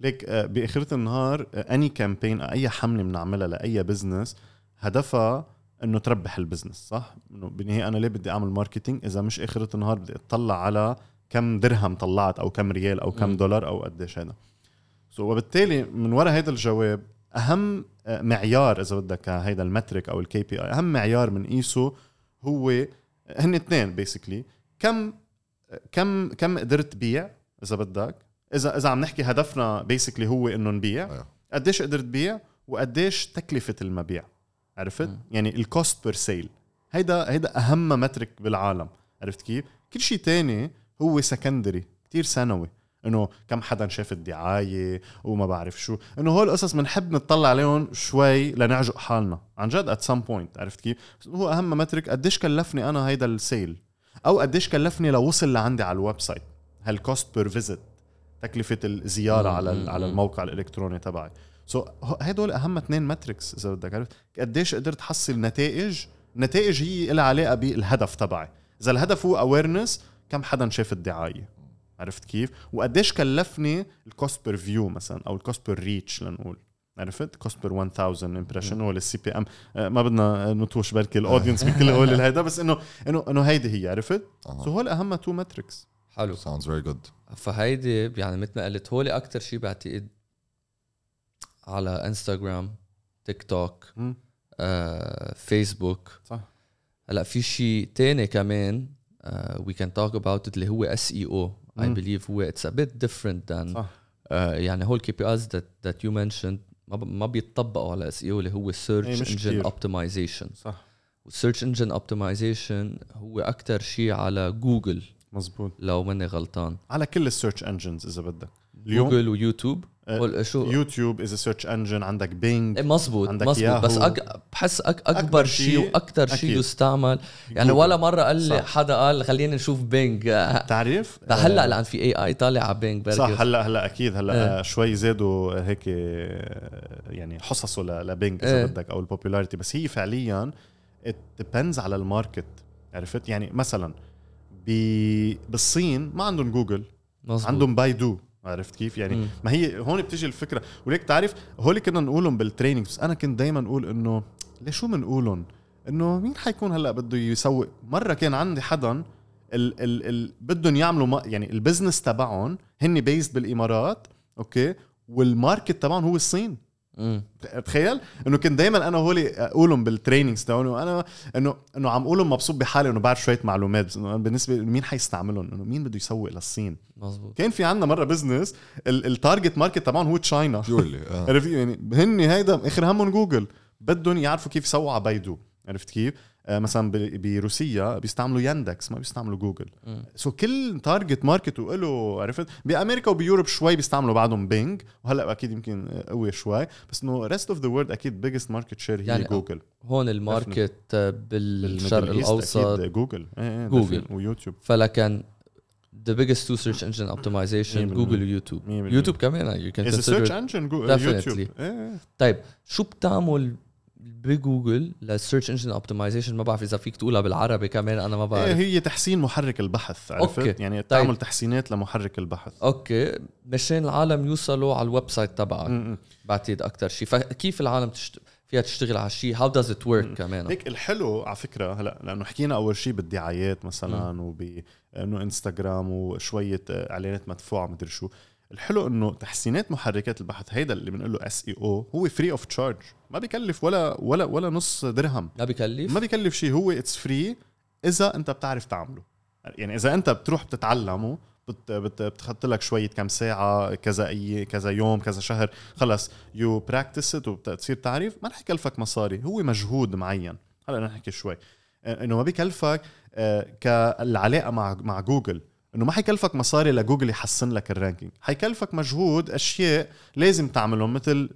ليك uh, بآخرة النهار any uh, campaign أي حملة بنعملها لأي business هدفها إنه تربح ال business صح؟ إنه بالنهايه أنا ليه بدي أعمل marketing إذا مش آخرة النهار بدي أطلع على كم درهم طلعت أو كم ريال أو كم دولار أو قديش هذا so وبالتالي من وراء هذا الجواب أهم آه، معيار إذا بدك هيدا ال metric أو ال KPI أهم معيار من قيسه هو هن اثنين basically كم كم كم قدرت تبيع إذا بدك اذا إذا عم نحكي هدفنا basically هو إنه نبيع أيوه. قديش قدرت تبيع وقديش تكلفة المبيع عرفت؟ م. يعني ال cost per sale هيدا هيدا أهم metric بالعالم عرفت كيف؟ كل شيء تاني هو سكندري كتير ثانوي إنه كم حدا شاف الدعاية وما بعرف شو. إنه هول القصص بنحب نطلع عليهم شوي لنعجق حالنا. عن جد at some point عرفت كيف؟ هو أهم metric قديش كلفني أنا هيدا السيل أو قديش كلفني لوصل لعندي على ال website هال cost per visit تكلفة الزيارة على على الموقع الإلكتروني تبعي. so so, هدول أهم اثنين metrics إذا بدك عرفت. قديش قدرت تحصل نتائج؟ نتائج هي لها علاقة بالهدف تبعي. إذا الهدف هو awareness كم حدا شاف الدعاية؟ عرفت كيف؟ وقديش كلفني ال cost per view مثلا أو ال cost per reach لنقول. عرفت؟ cost per 1000 impression هو ال CPM ما بدنا نطوش بركي ال audience بكل هول هيدا بس انه انه إنه هيدي هي عرفت؟ so هول أهم two metrics حلو sounds very good فهيدي يعني مثل ما قلت هولي أكثر شيء بعتقد على انستغرام تيك توك. آه، فيسبوك صح. هلأ في شيء تاني كمان we can talk about اللي هو SEO I. believe هو it's a bit different than. يعني هول KPIs that you mentioned ما بيتطبقوا على SEO اللي هو search engine. optimization صح وال search engine optimization هو أكثر شيء على جوجل مزبوط لو ماني غلطان. على كل ال search engines إذا بدك. اليوم جوجل ويوتيوب. آه، وال- شو؟ يوتيوب is search engine عندك بينج إيه مزبوط عندك مزبوط ياهو. بس أك... بحس أك... أكبر, أكبر شيء وأكثر شيء. يستعمل. يعني جوجل. ولا مرة قال لي صح. حدا قال خلينا نشوف بينج بتعرف هلأ آه، لأن في AI طالع على بينج بركي صح هلأ هلأ أكيد. هلأ إيه. آه. شوي زادوا هيك آه، يعني حصصه ل- لبينج إذا إيه. بدك أو ال popularity بس هي فعليا it depends على الماركت. عرفت؟ يعني مثلا بالصين ما عندهم جوجل مزبوط. عندهم بايدو عرفت كيف يعني مم. ما هي هون بتيجي الفكرة وليك تعرف هول كنا نقولهم بال training بس أنا كنت دائما أقول إنه ليش شو بنقولهم إنه مين حيكون هلأ بده يسوق مرة كان عندي حدا ال ال ال بدهم يعملوا ما يعني ال business تبعهم هن based بالإمارات okay وال market تبعهم هو الصين. تخيل؟ إنه كنت دائما أنا هولي أقولهم بال trainings تاعوني وأنا إنه إنه عم أقولهم مبسوط بحالي إنه بعرف شوية معلومات بس إنه أنا بالنسبة مين حيستعملهم؟ إنه مين بده يسوق للصين؟ مزبوط كان في عندنا مرة business ال target market تبعهم هو China آه. عرفت يعني هن هيدا آخر همهم جوجل بدهم يعرفوا كيف يسووا على بايدو. عرفت كيف؟ آه مثلا بروسيا بيستعملوا ياندكس ما بيستعملوا جوجل. so كل target market وله عرفت بأمريكا وب Europe شوي بيستعملوا بعضهم بينج وهلأ أكيد يمكن قوي شوي بس إنه rest of the world أكيد biggest market share هي يعني جوجل هون ال market آه، بالشرق الأوسط جوجل إيه إيه جوجل. definitely. ويوتيوب فلكن the biggest two search engine optimization. جوجل ويوتيوب. يوتيوب كمان you can as search consider engine Definitely. يوتيوب إيه، إيه. طيب شو بتعمل بجوجل لل search engine optimization ما بعرف إذا فيك تقولها بالعربي كمان أنا ما إيه بعرف. هي تحسين محرك البحث عرفت؟ okay. يعني طيب. تعمل تحسينات لمحرك البحث. okay. مشان العالم يوصلوا على ال website تبعك. بعتقد أكثر شيء فكيف العالم تشت... فيها تشتغل على شيء how does it work كمان؟ هيك الحلو على فكرة هلأ لأنه حكينا أول شيء بالدعايات مثلا وب إنه إنستغرام وشوية إعلانات مدفوعة مدري شو. الحلو إنه تحسينات محركات البحث هيدا اللي بنقول له SEO هو free of charge ما بيكلف ولا ولا ولا نص درهم. ما بكلف؟ ما بيكلف شيء. هو it's free إذا أنت بتعرف تعمله. يعني إذا أنت بتروح بتتعلمه بت بت بتحط لك شوية كم ساعة كذا إيه كذا يوم كذا شهر خلص. you practice وبتصير تعرف ما رح يكلفك مصاري. هو مجهود معين. هلا نحكي شوي. إنه ما بيكلفك آه، كالعلاقة مع مع جوجل إنه ما حيكلفك مصاري لجوجل يحسن لك ال ranking حيكلفك مجهود أشياء لازم تعملهم مثل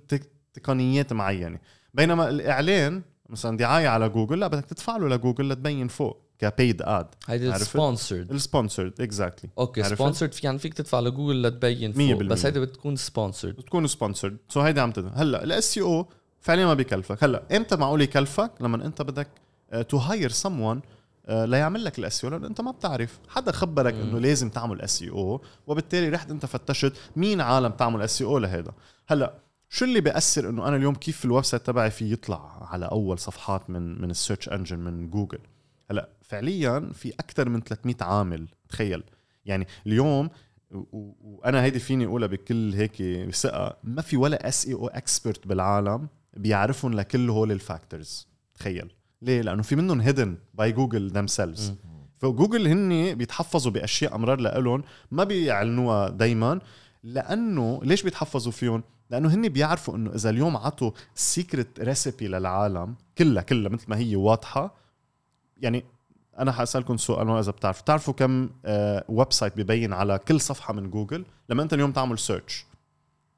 تقنيات معينة. بينما الإعلان مثلا دعاية على جوجل لا بدك تدفع له لجوجل لتبين فوق ك paid ad هيدي عرفت؟ sponsored ال sponsored exactly okay? sponsored في يعني فيك تدفع لجوجل لتبين فوق بالمية. بس هيدي بتكون sponsored بتكون sponsored so هيدي عم تدفع. هلأ ال SEO فعليا ما بيكلفك. هلأ إمتى معقول يكلفك؟ لما إنت بدك to hire someone ليعمل لك ال SEO لأنه أنت ما بتعرف. حدا خبرك إنه لازم تعمل SEO وبالتالي رحت أنت فتشت مين عالم تعمل SEO لهذا هلأ شو اللي بيأثر إنه أنا اليوم كيف ال website تبعي في يطلع على أول صفحات من من ال search engine من جوجل؟ هلأ فعليا في أكثر من 300 عامل تخيل. يعني اليوم وأنا هيدي فيني أقولها بكل هيك ثقة ما في ولا SEO expert بالعالم بيعرفهم لكل هول ال factors تخيل. ليه؟ لأنه في منهم hidden by Google themselves فجوجل هن بيتحفظوا بأشياء أسرار لهم ما بيعلنوها دايما. لأنه ليش بيتحفظوا فيهم؟ لأنه هن بيعرفوا إنه إذا اليوم عطوا secret recipe للعالم كلها كلها مثل ما هي واضحة. يعني أنا حأسألكم سؤال إذا بتعرفوا بتعرفوا كم آه website ببين على كل صفحة من جوجل لما أنت اليوم تعمل search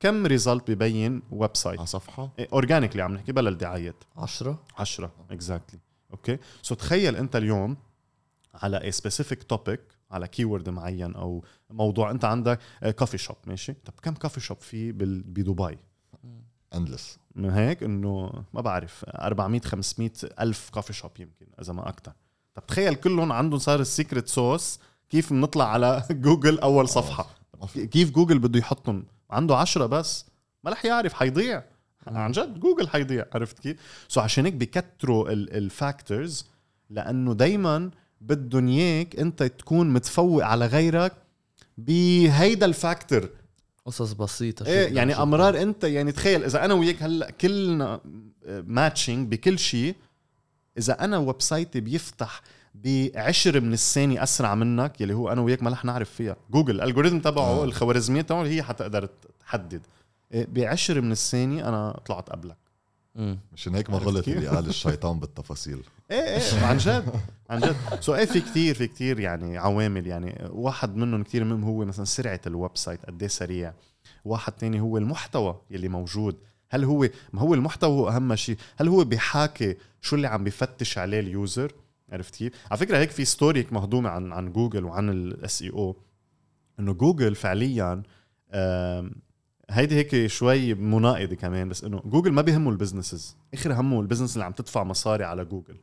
كم result ببين website على صفحة؟ organically عم نحكي بلا الدعايات. 10 10 exactly okay so تخيل أنت اليوم على any specific topic على keyword معين أو موضوع أنت عندك coffee shop ماشي؟ طب كم coffee shop في بدبي؟ endless من هيك إنه ما بعرف 400 500 ألف coffee shop يمكن إذا ما أكثر طب تخيل كلهم عندهم صار ال secret sauce كيف بنطلع على جوجل أول صفحة؟ كيف جوجل بده يحطهم؟ عنده عشرة بس ما رح يعرف حيضيع. عن جد جوجل حيضيع عرفت كيف؟ so عشان هيك بكتروا ال factors لأنه دايما بدهم إياك أنت تكون متفوق على غيرك بهيدا ال factor. قصص بسيطة شو إيه يعني أمرار أنت يعني تخيل إذا أنا وياك هلأ كلنا matching بكل شيء إذا أنا website ي بيفتح بعشر من الثانية أسرع منك يلي هو أنا وياك ما رح نعرف فيها. جوجل ال algorithm تبعه آه. الخوارزميات تبعه هي حتقدر تحدد. إيه، بعشر من الثانية أنا طلعت قبلك. مم. مشان هيك ما غلط؟ اللي قال الشيطان بالتفاصيل. إيه إيه عن جد عن جد. so إيه في كتير في كتير يعني عوامل. يعني واحد منهم كتير مهم هو مثلا سرعة ال website قد إيه سريع. واحد تاني هو المحتوى يلي موجود. هل هو ما هو المحتوى هو أهم شيء؟ هل هو بيحاكي شو اللي عم بيفتش عليه ال user؟ عرفت كيف على فكرة هيك في story مهضومة عن عن جوجل وعن ال SEO إنه جوجل فعليا هيدي هيك شوي مناقضة كمان بس إنه جوجل ما بيهمه ال businesses آخر همه ال business اللي عم تدفع مصاري على جوجل.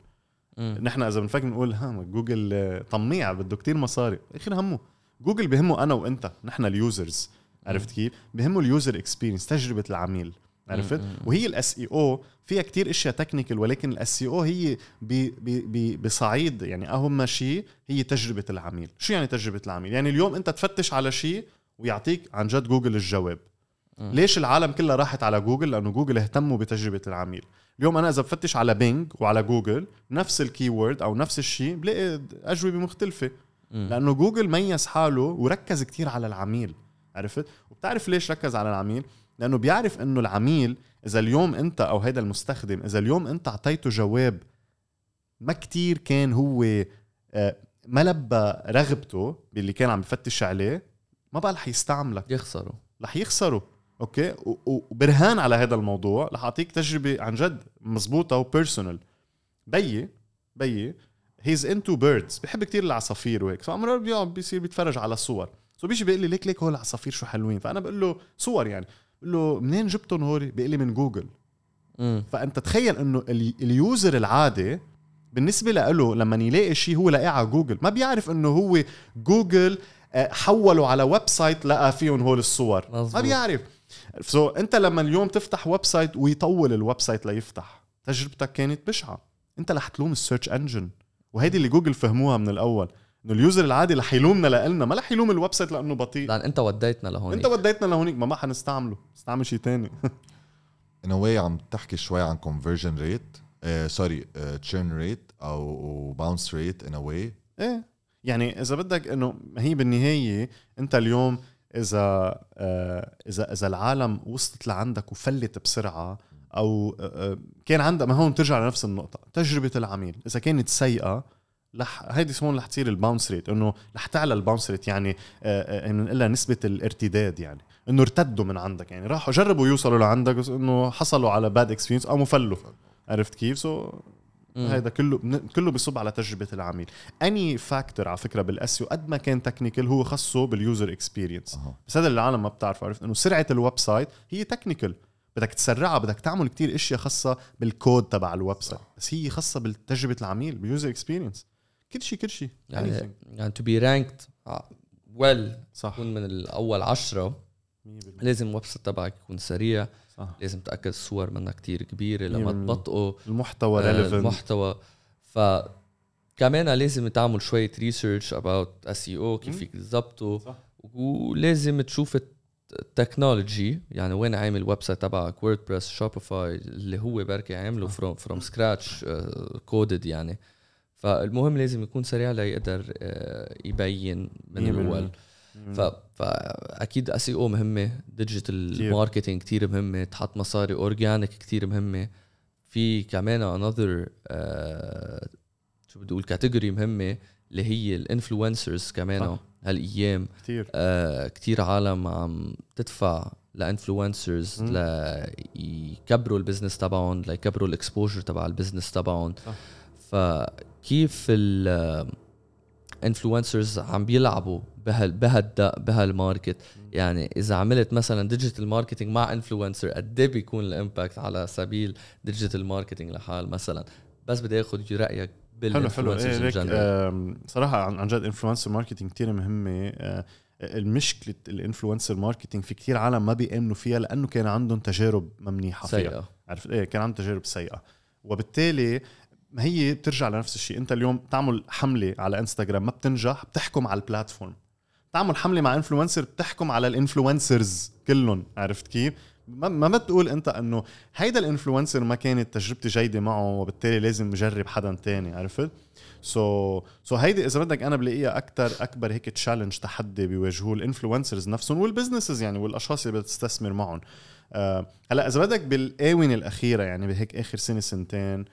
مم. نحن إذا بنفكر بنقول ها جوجل آه، طميع بده كتير مصاري. آخر همه جوجل بهمه أنا وأنت نحن ال users عرفت كيف؟ بهمه ال user experience تجربة العميل. عرفت. وهي ال SEO فيها كتير أشياء technical ولكن ال SEO هي ب- ب- بصعيد يعني أهم شيء هي تجربة العميل. شو يعني تجربة العميل؟ يعني اليوم أنت تفتش على شيء ويعطيك عن جد جوجل الجواب. ليش العالم كلها راحت على جوجل لأنه جوجل اهتموا بتجربة العميل. اليوم أنا إذا بفتش على بينج وعلى جوجل نفس ال keyword أو نفس الشيء بلاقي أجوبة مختلفة. لأنه جوجل ميز حاله وركز كتير على العميل. عرفت؟ وبتعرف ليش ركز على العميل؟ لأنه بيعرف إنه العميل إذا اليوم أنت أو هيدا المستخدم إذا اليوم أنت أعطيته جواب ما كتير كان هو آه، ما لبى رغبته باللي كان عم بفتش عليه ما بقى رح يستعملك. يخسروا رح يخسروا okay؟ وبرهان على هذا الموضوع رح أعطيك تجربة عن جد مزبوطة و personal بيي بيي he's into birds بحب كتير العصافير وهيك. فامرار بيقعد بيصير بيتفرج على الصور so بيجي بيقول لي ليك ليك هول العصافير شو حلوين؟ فأنا بقول له صور يعني. بقول له منين جبتهم هول بيقول لي من جوجل. مم. فأنت تخيل إنه ال- ال user العادي بالنسبة له لما يلاقي شيء هو لاقيه على جوجل ما بيعرف إنه هو جوجل آه، حوله على website لقى فيهم هول الصور. مزبوط. ما بيعرف. so أنت لما اليوم تفتح website ويطول ال website ليفتح تجربتك كانت بشعة. أنت رح تلوم ال search engine وهيدي اللي جوجل فهموها من الأول. إنه ال user العادي رح يلومنا لنا ما رح يلوم ال website لأنه بطيء. لأن أنت وديتنا لهون أنت وديتنا لهونيك ما ما حنستعمله استعمل شيء تاني. In a way عم تحكي شوي عن conversion rate sorry churn rate أو bounce rate in a way. إيه. يعني إذا بدك إنه هي بالنهاية أنت اليوم إذا آه اذا إذا العالم وصلت لعندك وفلت بسرعة أو آه آه، كان عندها ما هون ترجع لنفس النقطة تجربة العميل إذا كانت سيئة رح هيدي هون رح تصير ال bounce rate إنه رح تعلى ال bounce rate يعني آه، آه، بنقول لها نسبة الارتداد يعني إنه ارتدوا من عندك يعني راحوا جربوا يوصلوا لعندك بس إنه حصلوا على bad experience أو فلوا عرفت كيف؟ so. هيدا كله كله بيصب على تجربة العميل. any factor على فكرة بال SEO قد ما كان technical هو خصه بال user experience. بس هذا اللي العالم ما بتعرفه عرفت؟ إنه سرعة ال website هي technical بدك تسرعها بدك تعمل كتير إشياء خاصة بالكود تبع ال website بس هي خاصة بتجربه العميل بال user experience كل شيء كل شيء يعني anything. يعني to be ranked well صح. تكون من الأول عشرة. 100% لازم ال website تبعك يكون سريع. صح. لازم تأكد الصور منها كتير كبيرة لما 100%. تبطئوا المحتوى آه، المحتوى. ف كمان لازم تعمل شوية research about SEO كيف. فيك تظبطه. ولازم تشوف ال technology يعني وين عامل website تبعك ووردبريس شوبيفاي اللي هو بركي عامله from from scratch coded يعني. فالمهم لازم يكون سريع ليقدر آه، يبين من الأول ف... فاكيد SEO مهمة digital. marketing كتير مهمة تحط مصاري organic كتير مهمة في كمان another شو بدي أقول category مهمة اللي هي ال influencers كمان. هالأيام كثير آه كتير عالم عم تدفع ل influencers. ليكبروا ال business تبعهم ليكبروا ال exposure تبع ال business تبعهم صح. فكيف ال influencers عم بيلعبوا بهال بهالد بهال market. يعني إذا عملت مثلا digital marketing مع influencer قد إيه بيكون ال impact على سبيل digital marketing لحال مثلا؟ بس بدي آخذ رأيك حلو حلو. إيه. آم، صراحة عن عن جد influencer marketing كثير مهمة. آه، المشكلة ال influencer marketing في كتير عالم ما بيأمنوا فيها لأنه كان عندهم تجارب ما منيحه فيها. سيئة. عرفت؟ إيه كان عندهم تجارب سيئة. وبالتالي ما هي بترجع لنفس الشيء. انت اليوم تعمل حملة على انستغرام ما بتنجح بتحكم على ال platform تعمل حملة مع influencer بتحكم على ال influencers كلهم. عرفت كيف؟ ما ما بتقول انت انه هيدا ال influencer ما كانت تجربتي جيدة معه وبالتالي لازم نجرب حدا تاني. عرفت؟ so, so هيدي إذا بدك أنا بلاقيها أكثر أكبر هيك challenge تحدي بيواجهوه ال influencers نفسهم وال businesses يعني والأشخاص اللي بتستثمر معهم. أه هلأ إذا بدك بالآونة الأخيرة يعني بهيك آخر سنة سنتين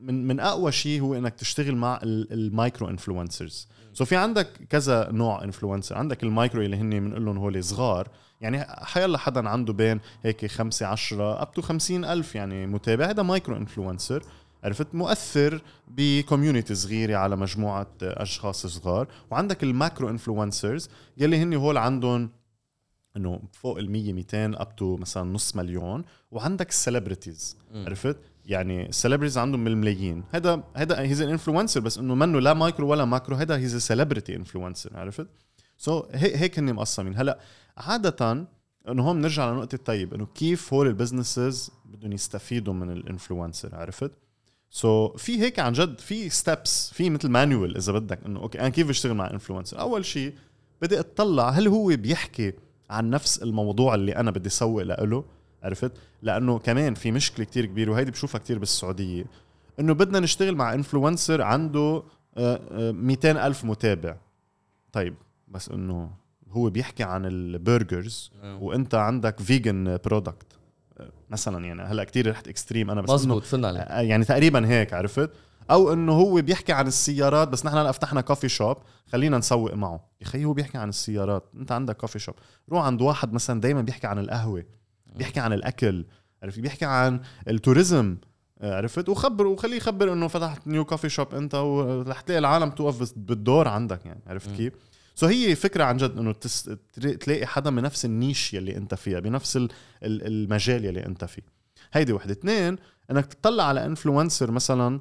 من من أقوى شيء هو إنك تشتغل مع ال micro influencers so في عندك كذا نوع influencer عندك المايكرو اللي هن بنقول لهم هول صغار. يعني حيلا حدا عنده بين هيك خمسة عشرة up to خمسين ألف يعني متابع. هذا micro influencer عرفت؟ مؤثر ب community صغيره على مجموعة أشخاص صغار. وعندك ال macro influencers يلي هن هول عندهم إنه فوق ال 100 200 up to مثلا نص مليون. وعندك ال celebrities عرفت؟ يعني ال celebrities عندهم بالملايين هذا هذا he's influencer بس إنه منه لا مايكرو ولا macro هذا he's celebrity influencer عرفت؟ so, هيك هن مقسمين. هلأ عاده إنه هون بنرجع لنقطة طيب إنه كيف هول ال businesses بدهم يستفيدوا من ال influencer عرفت؟ so, في هيك عن جد في steps في مثل manual إذا بدك إنه okay أنا كيف بشتغل مع influencer أول شيء بدي أطلع هل هو بيحكي عن نفس الموضوع اللي أنا بدي اسوق له عرفت؟ لأنه كمان في مشكلة كتير كبيرة وهيدي بشوفها كتير بالسعودية. إنه بدنا نشتغل مع influencer عنده 200 آه، آه، ألف متابع. طيب بس إنه هو بيحكي عن ال burgers آه. وإنت عندك vegan product مثلا يعني هلأ كتير رحت extreme أنا بس مزبوط فهمنا يعني تقريبا هيك عرفت؟ أو إنه هو بيحكي عن السيارات بس نحن هلا فتحنا coffee shop خلينا نسوق معه. يا خيي هو بيحكي عن السيارات. أنت عندك coffee shop روح عند واحد مثلا دائما بيحكي عن القهوة بيحكي عن الأكل عرفت؟ بيحكي عن ال tourism عرفت؟ وخبر وخليه يخبر إنه فتحت new coffee shop أنت ورح تلاقي العالم توقف بالدور عندك يعني عرفت كيف؟ so هي فكرة عن جد إنه تس... تلاقي حدا من نفس ال niche يلي أنت فيها بنفس المجال يلي أنت فيه. هيدي وحدة. اثنين إنك تطلع على influencer مثلا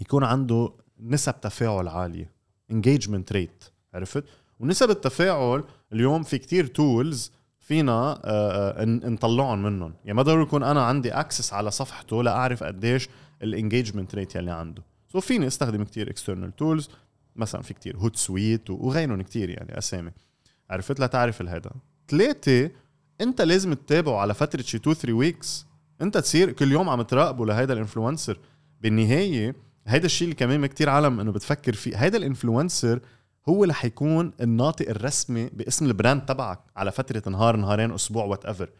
يكون عنده نسب تفاعل عالية. engagement rate عرفت؟ ونسب التفاعل اليوم في كتير tools فينا آه، آه، نطلعهم منهم. يعني ما ضروري يكون أنا عندي access على صفحته لأعرف قديش ال engagement rate يلي عنده. so فيني أستخدم كتير external tools مثلا في كتير Hootsuite وغيرهم كتير يعني أسامي. عرفت؟ لتعرف الهيدا. ثلاثة أنت لازم تتابعه على فترة شي 2 3 weeks أنت تصير كل يوم عم تراقبه لهيدا ال influencer بالنهاية هيدا الشيء اللي كمان كتير عالم إنه بتفكر فيه. هيدا ال influencer هو اللي حيكون الناطق الرسمي باسم ال brand تبعك على فترة نهار نهارين أسبوع whatever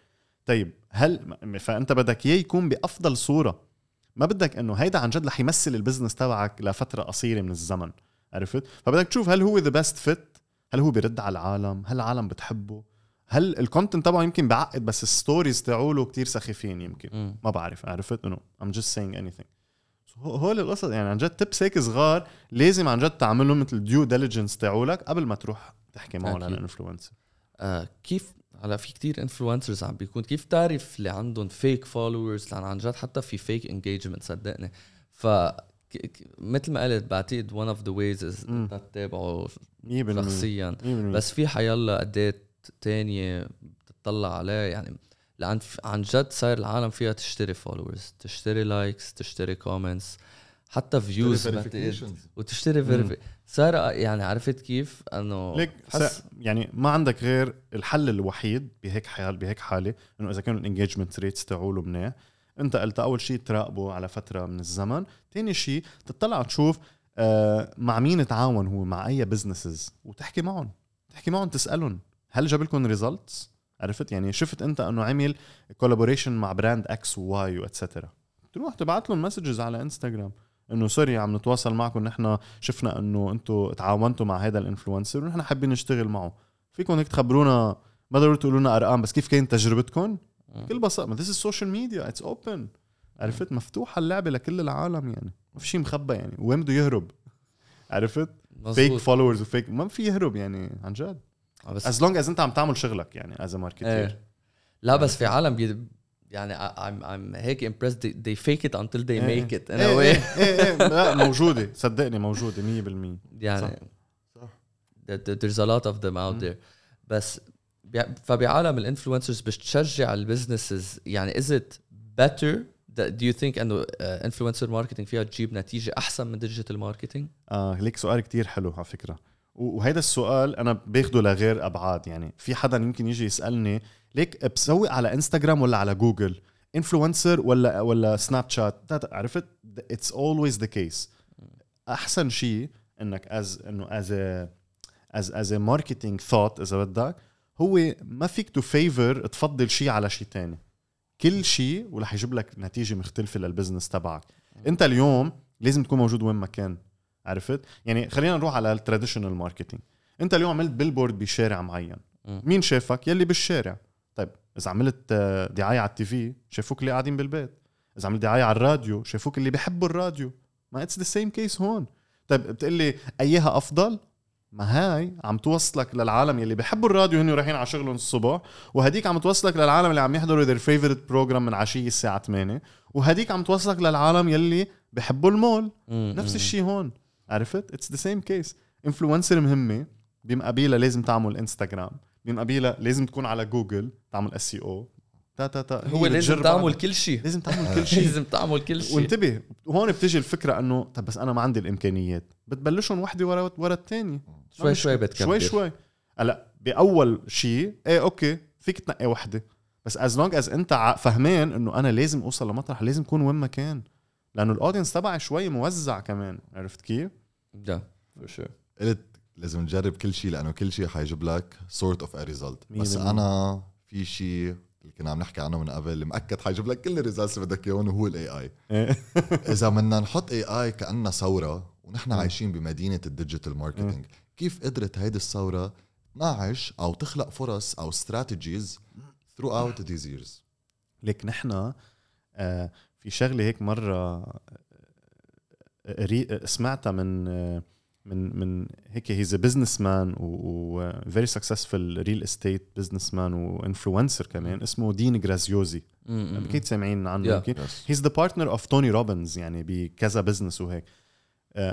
طيب هل فأنت بدك إياه يكون بأفضل صورة. ما بدك إنه هيدا عن جد رح يمثل ال business تبعك لفترة قصيرة من الزمن. عرفت؟ فبدك تشوف هل هو the best fit هل هو بيرد على العالم؟ هل العالم بتحبه؟ هل ال content تبعه يمكن بعقد بس ال stories تاعوله كتير سخيفين يمكن؟ م. ما بعرف عرفت؟ إنه I'm just saying anything. هول القصص يعني عن جد tips هيك صغار لازم عن جد تعملهم مثل due diligence تاعولك قبل ما تروح تحكي معهم ال influencer. آه كيف هلا في كتير influencers عم بيكون كيف تعرف اللي عندهم fake followers لأن عن جد حتى في fake engagement صدقني. ف مثل ما قلت بعتقد one of the ways is تتابعه شخصيا. بس في حيلا اداه تانية بتطلع عليه يعني لأن عن جد صار العالم فيها تشتري followers تشتري likes تشتري comments حتى views وتشتري verify صار يعني عرفت كيف؟ إنه ليك يعني ما عندك غير الحل الوحيد بهيك حال بهيك حالة إنه إذا كانوا ال engagement rates تاعوله منيح. أنت قلت أول شيء تراقبه على فترة من الزمن. ثاني شيء تطلع تشوف آه مع مين تعاون هو؟ مع أي businesses وتحكي معهم. تحكي معهم تسألهم. هل جاب لكم results عرفت؟ يعني شفت انت انه عمل collaboration مع brand X و Y و etcetera تروح تبعت لهم messages على انستغرام انه sorry عم نتواصل معكم نحن شفنا انه أنتم تعاونتوا مع هذا ال influencer ونحن حابين نشتغل معه. فيكم هيك تخبرونا ما ضروري تقولوا لنا أرقام بس كيف كانت تجربتكم؟ بكل بساطة this is social media it's open عرفت؟ مفتوحة اللعبة لكل العالم يعني. ما في شيء مخبى يعني. وين بده يهرب؟ عرفت؟ fake followers و fake ما في يهرب يعني عن جد. بس as long as انت عم تعمل شغلك يعني as marketer إيه. لا بس في عالم بي يعني I'm, I'm هيك impressed. They, they fake it until they إيه. make it in إيه a way. إيه إيه إيه. لا موجودة. صدقني موجودة 100% يعني صح, صح. there's a lot of them out there. بس فبعالم ال influencers بتشجع ال businesses يعني is it better do you think إنه influencer marketing فيها تجيب نتيجة أحسن من digital marketing؟ آه ليك سؤال كتير حلو على فكرة. وهيدا السؤال أنا باخده لغير أبعاد يعني في حدا يمكن يجي يسألني ليك بسوي على انستغرام ولا على جوجل influencer ولا ولا سناب شات عرفت؟ it's always the case أحسن شيء إنك as إنه as as as marketing thought إذا بدك هو ما فيك to favor تفضل شيء على شيء تاني. كل شيء ورح يجيب لك نتيجة مختلفة لل business تبعك. أنت اليوم لازم تكون موجود وين ما كان. عرفت؟ يعني خلينا نروح على ال traditional marketing انت اليوم عملت billboard بشارع معين. مين شافك؟ يلي بالشارع. طيب إذا عملت آه، دعاية على ال TV شافوك اللي قاعدين بالبيت. إذا عملت دعاية على الراديو شافوك اللي بيحبوا الراديو. ما it's the same case هون. طيب بتقول لي أيها أفضل؟ ما هاي عم توصلك للعالم يلي بيحبوا الراديو هن رايحين على شغلهم الصبح. وهديك عم توصلك للعالم اللي عم يحضروا their favorite program من عشية الساعة 8 وهديك عم توصلك للعالم يلي بيحبوا المول. نفس الشيء هون. عرفت؟ it's the same case influencer مهمة بمقابلها لازم تعمل انستغرام بمقابلها لازم تكون على جوجل تعمل SEO تا تا تا هو لازم تعمل كل شيء. لازم تعمل كل شيء. لازم تعمل كل شيء. وانتبه هون بتيجي الفكرة إنه طب بس أنا ما عندي الإمكانيات. بتبلشهم وحدة ورا ورا الثانية شوي شوي بتكبر شوي شوي. هلأ بأول شيء إيه okay فيك تنقي وحدة. بس as long as أنت فهمان إنه أنا لازم أوصل لمطرح لازم أكون وين ما كان. لأنه ال audience تبعي شوي موزع كمان عرفت كيف؟ ده for sure قلت لازم نجرب كل شيء لأنه كل شيء حيجيب لك sort of a result بس أنا في شيء اللي كنا عم نحكي عنه من قبل مأكد حيجيب لك كل ال results اللي بدك إياهم وهو ال AI إذا بدنا نحط AI كأنها ثورة ونحن عايشين بمدينة ال digital marketing كيف قدرت هيدي الثورة تنعش أو تخلق فرص أو strategies throughout these years like نحن آه في شغله هيك مرة سمعتها من من من هيك he's businessman و very successful real estate businessman و influencer كمان اسمه دين جرازيوزي أكيد سامعين عنه يمكن he's the partner of توني روبنز يعني بكذا business وهيك.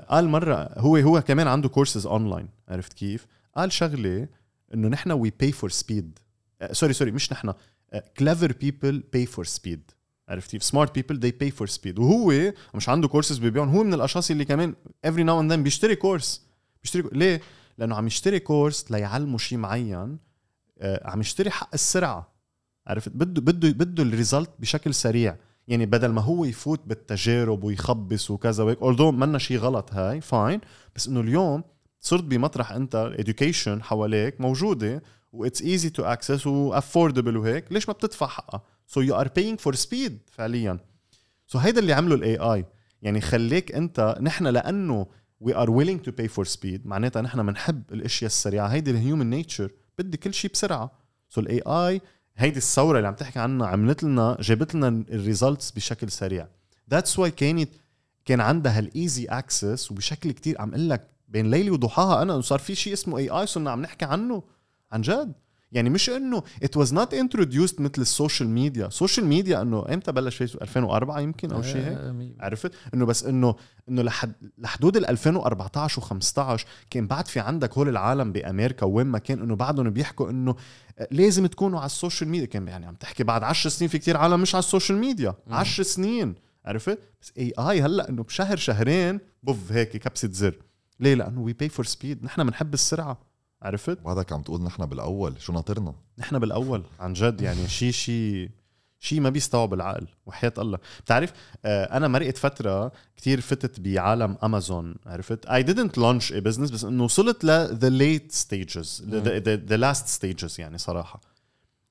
قال مرة هو هو كمان عنده courses online عرفت كيف؟ قال شغلة إنه نحن we pay for speed sorry sorry مش نحن. clever people pay for speed عرفت كيف؟ smart people they pay for speed. وهو مش عنده كورسز بيبيعهم. هو من الأشخاص اللي كمان every now and then بيشتري course بيشتري ليه؟ لأنه عم يشتري course ليعلمه شيء معين آه عم يشتري حق السرعة. عرفت؟ بده بده بده ال result بشكل سريع. يعني بدل ما هو يفوت بالتجارب ويخبص وكذا وهيك although منا شيء غلط هاي fine بس إنه اليوم صرت بمطرح أنت education حواليك موجودة و it's easy to access و affordable وهيك. ليش ما بتدفع حقها؟ so you are paying for speed فعليا. so so هيدا اللي عمله ال AI يعني خليك أنت نحن لأنه we are willing to pay for speed معناتها نحن بنحب الأشياء السريعة. هيدي ال human nature بدي كل شيء بسرعة. so ال AI هيدي الثورة اللي عم تحكي عنها عملت لنا جابت لنا ال results بشكل سريع. that's why كانت كان عندها ال easy access وبشكل كتير عم أقول لك بين ليلي وضحاها أنا صار في شيء اسمه AI صرنا عم نحكي عنه. عن جد. يعني مش إنه it was not introduced مثل ال social media. ال social media إنه إمتى بلش فيسبوك 2004 يمكن أو شيء هيك؟ آه، عرفت؟ إنه بس إنه إنه لحد لحدود ال 2014 و15 كان بعد في عندك هول العالم بأمريكا وين ما كان إنه بعدهم بيحكوا إنه لازم تكونوا على ال social media. كان يعني عم تحكي بعد 10 سنين في كتير عالم مش على ال social media. 10 سنين. عرفت؟ بس AI هلأ إنه بشهر شهرين بوف هيك كبسة زر. ليه؟ لأنه we pay for speed نحن بنحب السرعة. عرفت؟ بعدك عم تقول نحن بالأول. شو ناطرنا؟ نحن بالأول. عن جد يعني شيء شيء شيء ما بيستوعب العقل. وحياة الله. بتعرف آه، أنا مرقت فترة كتير فتت بعالم امازون عرفت؟ I didn't launch a business بس إنه وصلت ل the late stages the, the, the last stages يعني صراحة.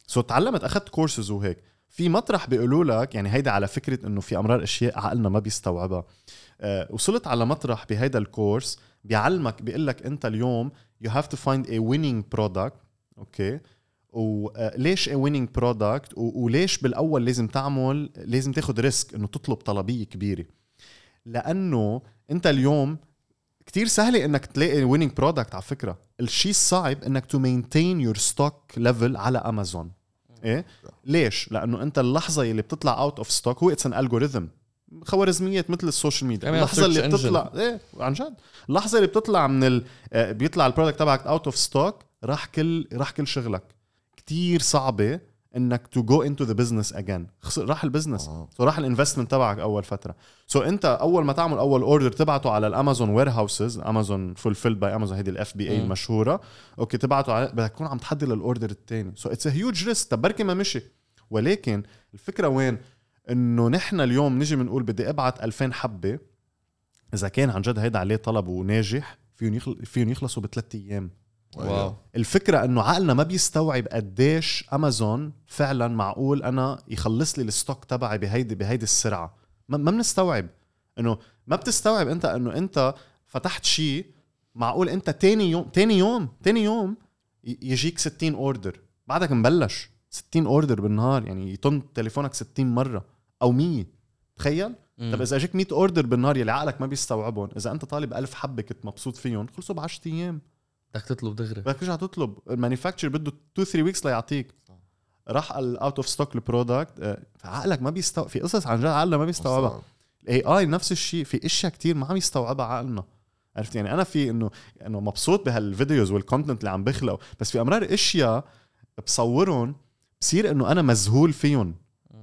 so so تعلمت أخذت كورسز وهيك. في مطرح بيقولوا لك يعني هيدا على فكرة إنه في أمرار أشياء عقلنا ما بيستوعبها. أه وصلت على مطرح بهيدا ال course بيعلمك بيقول لك انت اليوم you have to find a winning product okay وليش a winning product وليش بالأول لازم تعمل لازم تاخذ risk إنه تطلب طلبية كبيرة؟ لأنه انت اليوم كتير سهلة إنك تلاقي winning product على فكرة. الشيء الصعب إنك to maintain your stock level على امازون إيه؟ ليش؟ لأنه انت اللحظة اللي بتطلع out of stock هو it's an algorithm خوارزميات مثل ال social media. اللحظة اللي بتطلع إيه عن جد. اللحظة اللي بتطلع من ال... آه، بيطلع ال product تبعك out of stock راح كل راح كل شغلك. كتير صعبة إنك to go into the business again راح ال business آه. so راح ال investment تبعك أول فترة. so so أنت أول ما تعمل أول order تبعته على الأمازون warehouses أمازون fulfilled by أمازون هيدي ال FBA. المشهورة. okay تبعته على بدك تكون عم تحضر لل order الثاني so it's a huge risk طب بركي ما مشي. ولكن الفكرة وين؟ إنه نحن اليوم نجي بنقول بدي أبعت 2000 حبة. إذا كان عن جد هيدا عليه طلب وناجح فيهم يخل... فيهم يخلصوا بثلاث أيام. wow. الفكرة إنه عقلنا ما بيستوعب قديش امازون فعلا معقول أنا يخلص لي ال stock تبعي بهيدي بهيدي السرعة. ما ما بنستوعب. إنه ما بتستوعب أنت إنه أنت فتحت شيء معقول أنت تاني يوم تاني يوم تاني يوم يجيك 60 order بعدك مبلش. 60 order بالنهار يعني يطن تليفونك 60 مرة أو 100 تخيل؟ مم. طب إذا أجيك 100 order بالنهار يلي عقلك ما بيستوعبهم. إذا أنت طالب 1000 حبة كنت مبسوط فيهم خلصوا ب 10 أيام. بدك تطلب دغري. بدك ترجع تطلب. ال manufacturer بده 2 3 weeks ليعطيك. راح ال out of stock ال product عقلك ما بيستوعب في قصص عن جد عقلنا ما بيستوعبها. ال AI نفس الشيء في أشياء كتير ما عم يستوعبها عقلنا. عرفت؟ يعني أنا في إنه إنه مبسوط بهال videos وال content اللي عم بخلقه بس في أمرار أشياء بصورهم بصير إنه أنا مذهول فيهم.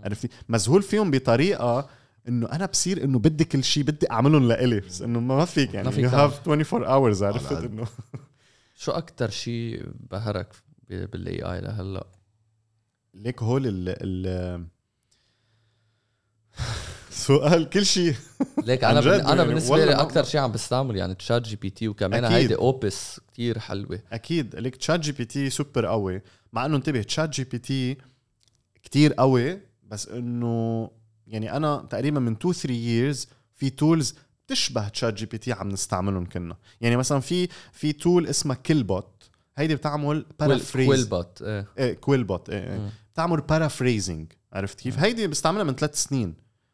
عرفتي؟ مذهول فيهم بطريقة إنه أنا بصير إنه بدي كل شيء بدي أعملهم لإلي. بس إنه ما فيك يعني. ما فيك you تعمل. have 24 hours عرفت؟ إنه شو أكتر شيء بهرك بال AI لهلأ؟ ليك هول ال ال سؤال كل شيء ليك أنا بن... أنا يعني بالنسبة لي أكثر شيء عم بستعمل يعني ChatGPT وكمان. هيدي اوبس كتير حلوة. أكيد. ليك ChatGPT super قوي. مع إنه انتبه ChatGPT كتير قوي بس إنه يعني أنا تقريبا من 2 3 years في tools بتشبه ChatGPT عم نستعملهم كنا يعني مثلا في في tool اسمها QuillBot هيدي بتعمل paraphrase QuillBot إيه إيه QuillBot إيه. مم. بتعمل paraphrasing عرفت كيف؟ هيدي بستعملها من ثلاث سنين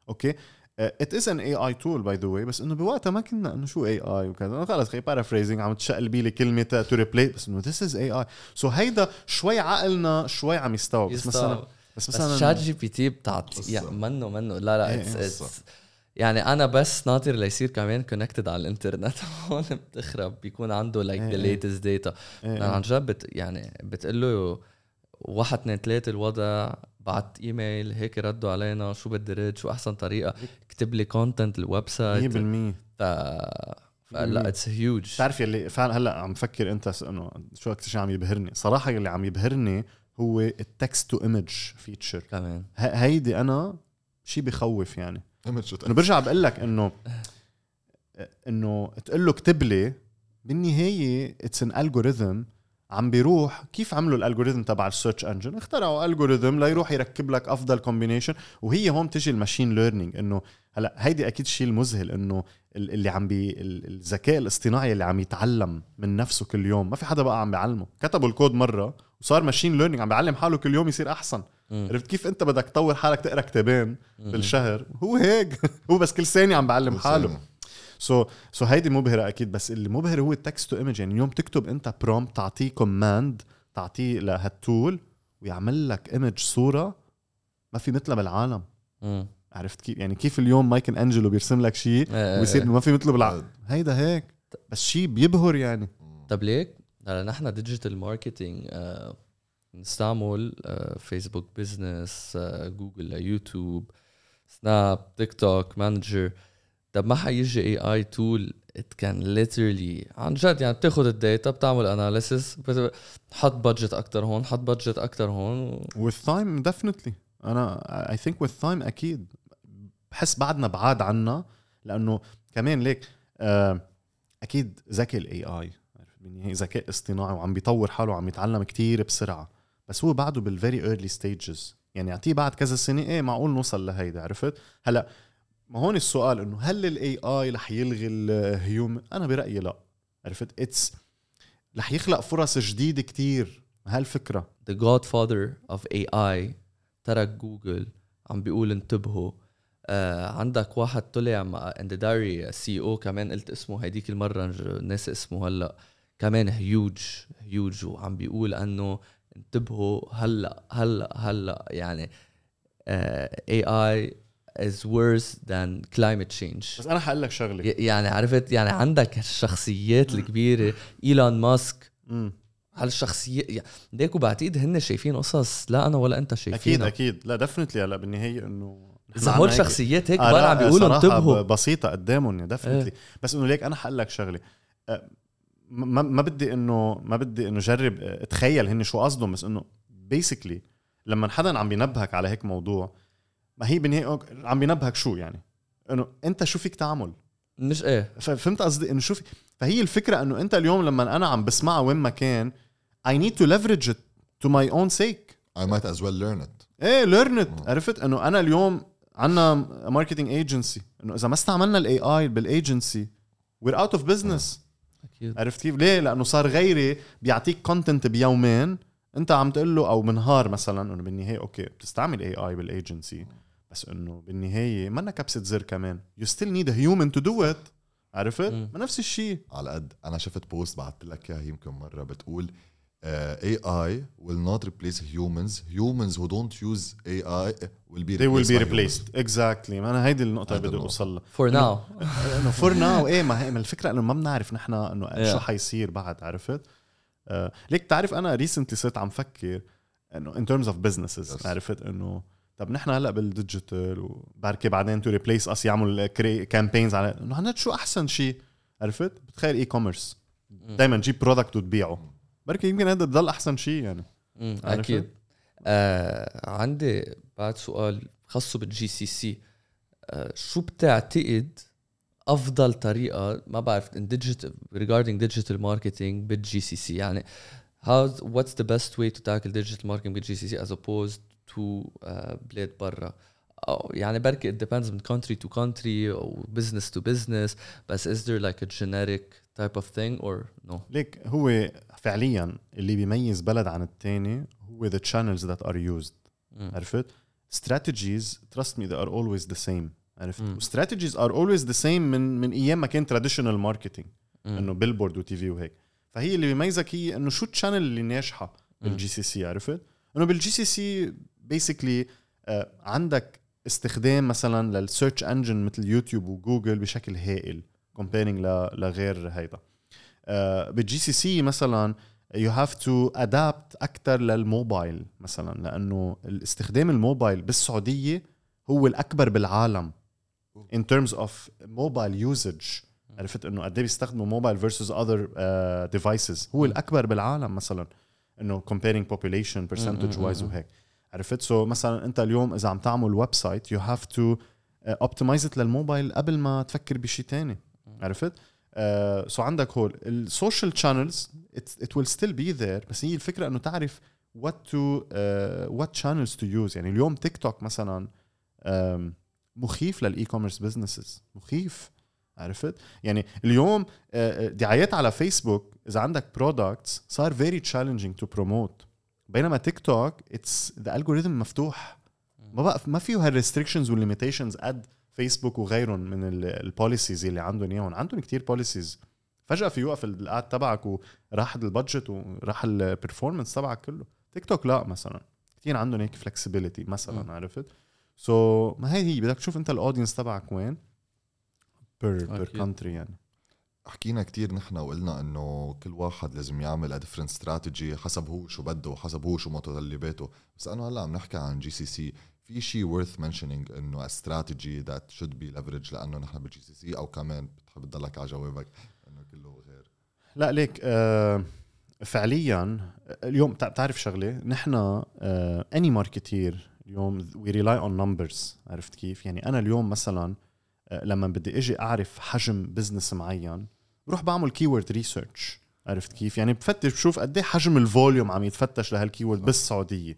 okay it is an AI tool by the way بس إنه بوقتها ما كنا إنه شو AI وكذا خلص خي paraphrasing عم تشقلبي لي كلمة to reply بس إنه this is AI so هيدا شوي عقلنا شوي عم يستوعب بس مثلا. بس بس مثلا شات جي بي تي بتعطي. يعني منه منه لا لا إيه، it's, إيه، it's قصة. يعني أنا بس ناطر ليصير كمان connected على الإنترنت هون بتخرب بيكون عنده like إيه، the إيه. latest data إيه، عن إيه. جد يعني بتقول له واحد اثنين ثلاثة الوضع بعت إيميل هيك ردوا علينا شو بدي رد شو أحسن طريقة. اكتب لي كونتنت الويب سايت 100% ف فلا it's huge بتعرف يلي فعلا هلأ عم فكر أنت إنه شو أكثر شيء عم يبهرني. صراحة اللي عم يبهرني هو ال text to image feature كمان. هيدي أنا شيء بخوف يعني. إنه برجع بقول لك إنه إنه تقول له اكتب لي بالنهاية it's an algorithm عم بيروح. كيف عملوا ال algorithm تبع ال search engine؟ اخترعوا algorithm ليروح يركب لك أفضل combination وهي هون تجي ال machine learning إنه هلأ هيدي أكيد الشيء المذهل إنه ال- اللي عم بي ال- الذكاء الاصطناعي اللي عم يتعلم من نفسه كل يوم. ما في حدا بقى عم بيعلمه كتبوا الكود مرة وصار machine learning عم بيعلم حاله كل يوم يصير أحسن. عرفت كيف أنت بدك تطور حالك تقرأ كتابين. بالشهر؟ هو هيك. هو بس كل ثانية عم بعلم حاله. so so هيدي مبهرة أكيد بس اللي مبهر هو ال text to image يعني اليوم تكتب أنت prompt تعطيه command تعطيه لهال tool ويعمل لك image صورة ما في مثلها بالعالم. مم. عرفت كيف؟ يعني كيف اليوم مايكل أنجلو بيرسم لك شيء إيه، ويصير إيه. ما في مثله بالعالم هيدا هيك. بس شيء بيبهر يعني. طب ليك؟ هلا نحن ديجيتال ماركتينج نستعمل فيسبوك بزنس جوجل يوتيوب Snap TikTok manager طب ما حيجي AI tool it can literally عن جد يعني بتاخذ ال data بتعمل analysis حط budget أكتر هون حط budget أكتر هون. With time definitely. أنا I think with time أكيد. بحس بعدنا بعاد عنا لأنه كمان ليك آه، أكيد ذكي ال AI بالنهايه ذكاء اصطناعي وعم بيطور حاله وعم يتعلم كتير بسرعة. بس هو بعده بال very early stages يعني اعطيه بعد كذا سنة إيه معقول نوصل لهيدا عرفت؟ هلأ ما هون السؤال إنه هل ال AI رح يلغي ال human أنا برأيي لا. عرفت؟ it's رح يخلق فرص جديدة كتير. هالفكرة. The godfather of AI ترك جوجل عم بيقول انتبهوا. آه عندك واحد طلع مع The Diary of CEO كمان قلت اسمه. هيديك المرة ناسي اسمه هلأ. كمان هيوج هيوج وعم بيقول إنه انتبهوا. هلأ هلأ هلأ يعني آه AI is worse than climate change. بس أنا حقول لك شغلة. يعني عرفت؟ يعني عندك الشخصيات الكبيرة إيلون ماسك. هالشخصية يعني ليك وبعتقد هن شايفين قصص لا أنا ولا أنت أكيد شايفينها. أكيد لا definitely هلأ بالنهاية إنه إذا هول شخصيات هيك كبار عم بيقولوا انتبهوا. بسيطة قدامهم definitely بس إنه ليك أنا حقول لك شغلة. ما, ما بدي إنه ما بدي إنه جرب أتخيل هن شو قصدهم بس إنه بيسكلي لما حدا عم بينبهك على هيك موضوع ما هي بالنهايه عم بينبهك شو يعني؟ إنه أنت شو فيك تعمل؟ مش إيه. فهمت قصدي؟ إنه شو في فهي الفكرة إنه أنت اليوم لما أنا عم بسمعها وين ما كان I need to leverage it to my own sake. I might as well learn it. إيه learn it. عرفت؟ إنه أنا اليوم عندنا marketing agency إنه إذا ما استعملنا ال AI بال agency we're out of business أكيد. عرفت كيف؟ ليه؟ لأنه صار غيري بيعطيك content بيومين أنت عم تقول له أو بنهار مثلا إنه بالنهاية okay بتستعمل اي اي بالايجنسي بس إنه بالنهاية منا كبسة زر كمان. you still need human to do it عرفت؟ ما نفس الشيء على قد أنا شفت post بعثت لك إياها يمكن مرة بتقول AI will not replace humans. Humans who don't use AI will be they will replaced be replaced humans. exactly. ما أنا هيدي النقطة اللي بدي النقطة. اوصل لها for now إنه for now إيه ما هي ما الفكرة إنه ما بنعرف نحن إنه Yeah. شو حيصير بعد عرفت؟ آه ليك تعرف أنا recently صرت عم فكر إنه in terms of businesses Yes. عرفت؟ إنه طب نحن هلا بال digital وبركي بعدين to replace us يعملوا campaigns على انه عن شو أحسن شيء؟ عرفت؟ بتخيل e-commerce دائما تجيب product وتبيعه. بركي يمكن هذا بضل أحسن شيء يعني؟ أكيد. آه عندي بعد سؤال خاصه بال GCC آه شو بتعتقد أفضل طريقة؟ ما بعرف digital regarding digital marketing بال GCC يعني how what's the best way to tackle digital marketing بال GCC as opposed to uh, بلاد برا أو يعني بركي it depends من country to country أو business to business بس is there like a generic type of thing or no ليك هو فعليا اللي بيميز بلد عن الثاني هو the channels that are used مم. عرفت strategies trust me they are always the same عرفت مم. strategies are always the same من من أيام ما كان traditional marketing مم. انه billboard و TV وهيك فهي اللي بيميزك هي انه شو ال channel اللي ناجحه بال GCC عرفت انه بال GCC basically عندك استخدام مثلا لل search engine مثل يوتيوب وجوجل بشكل هائل comparing لغير هيدا. آه، بال GCC مثلا you have to adapt أكثر للموبايل مثلا لأنه الاستخدام الموبايل بالسعودية هو الأكبر بالعالم in terms of mobile usage. عرفت إنه قد إيه بيستخدموا mobile versus other uh, devices هو الأكبر بالعالم مثلا إنه comparing population percentage wise وهيك. عرفت؟ so so مثلا أنت اليوم إذا عم تعمل website you have to optimize لل mobile قبل ما تفكر بشيء تاني. عرفت؟ so uh, so عندك هول ال social channels it will still be there بس هي الفكرة إنه تعرف what to uh, what channels to use. يعني اليوم تيك توك مثلا um, مخيف لل e-commerce businesses مخيف. عرفت؟ يعني اليوم آه، دعايات على فيسبوك إذا عندك products صار very challenging to promote بينما تيك توك it's the algorithm مفتوح. ما بقى ما فيه هال restrictions وال limitations قد فيسبوك وغيرهم من ال policies اللي عندهم إياهم. عندهم كتير policies فجأة في يوقف ال ad تبعك وراح ال budget وراح ال performance تبعك كله. تيك توك لا مثلا. كتير عندهم هيك flexibility مثلا مم. عرفت؟ so so, ما هي هي. بدك تشوف أنت ال audience تبعك وين؟ per per. country يعني. حكينا كتير نحن وقلنا إنه كل واحد لازم يعمل different strategy حسب هو شو بده وحسب هو شو متطلباته. بس أنا هلأ عم نحكي عن GCC في شيء worth mentioning إنه strategy that should be leveraged لأنه نحن بال GCC أو كمان بتحب تضلك على جوابك إنه كله غير. لا ليك آه فعليا اليوم بتع- بتعرف شغلة؟ نحن any marketer اليوم we rely on numbers عرفت كيف؟ يعني أنا اليوم مثلا آه، لما بدي إجي أعرف حجم business معين بروح بعمل keyword research عرفت كيف يعني بفتش بشوف قد إيه حجم ال volume عم يتفتش لهال keyword بالسعودية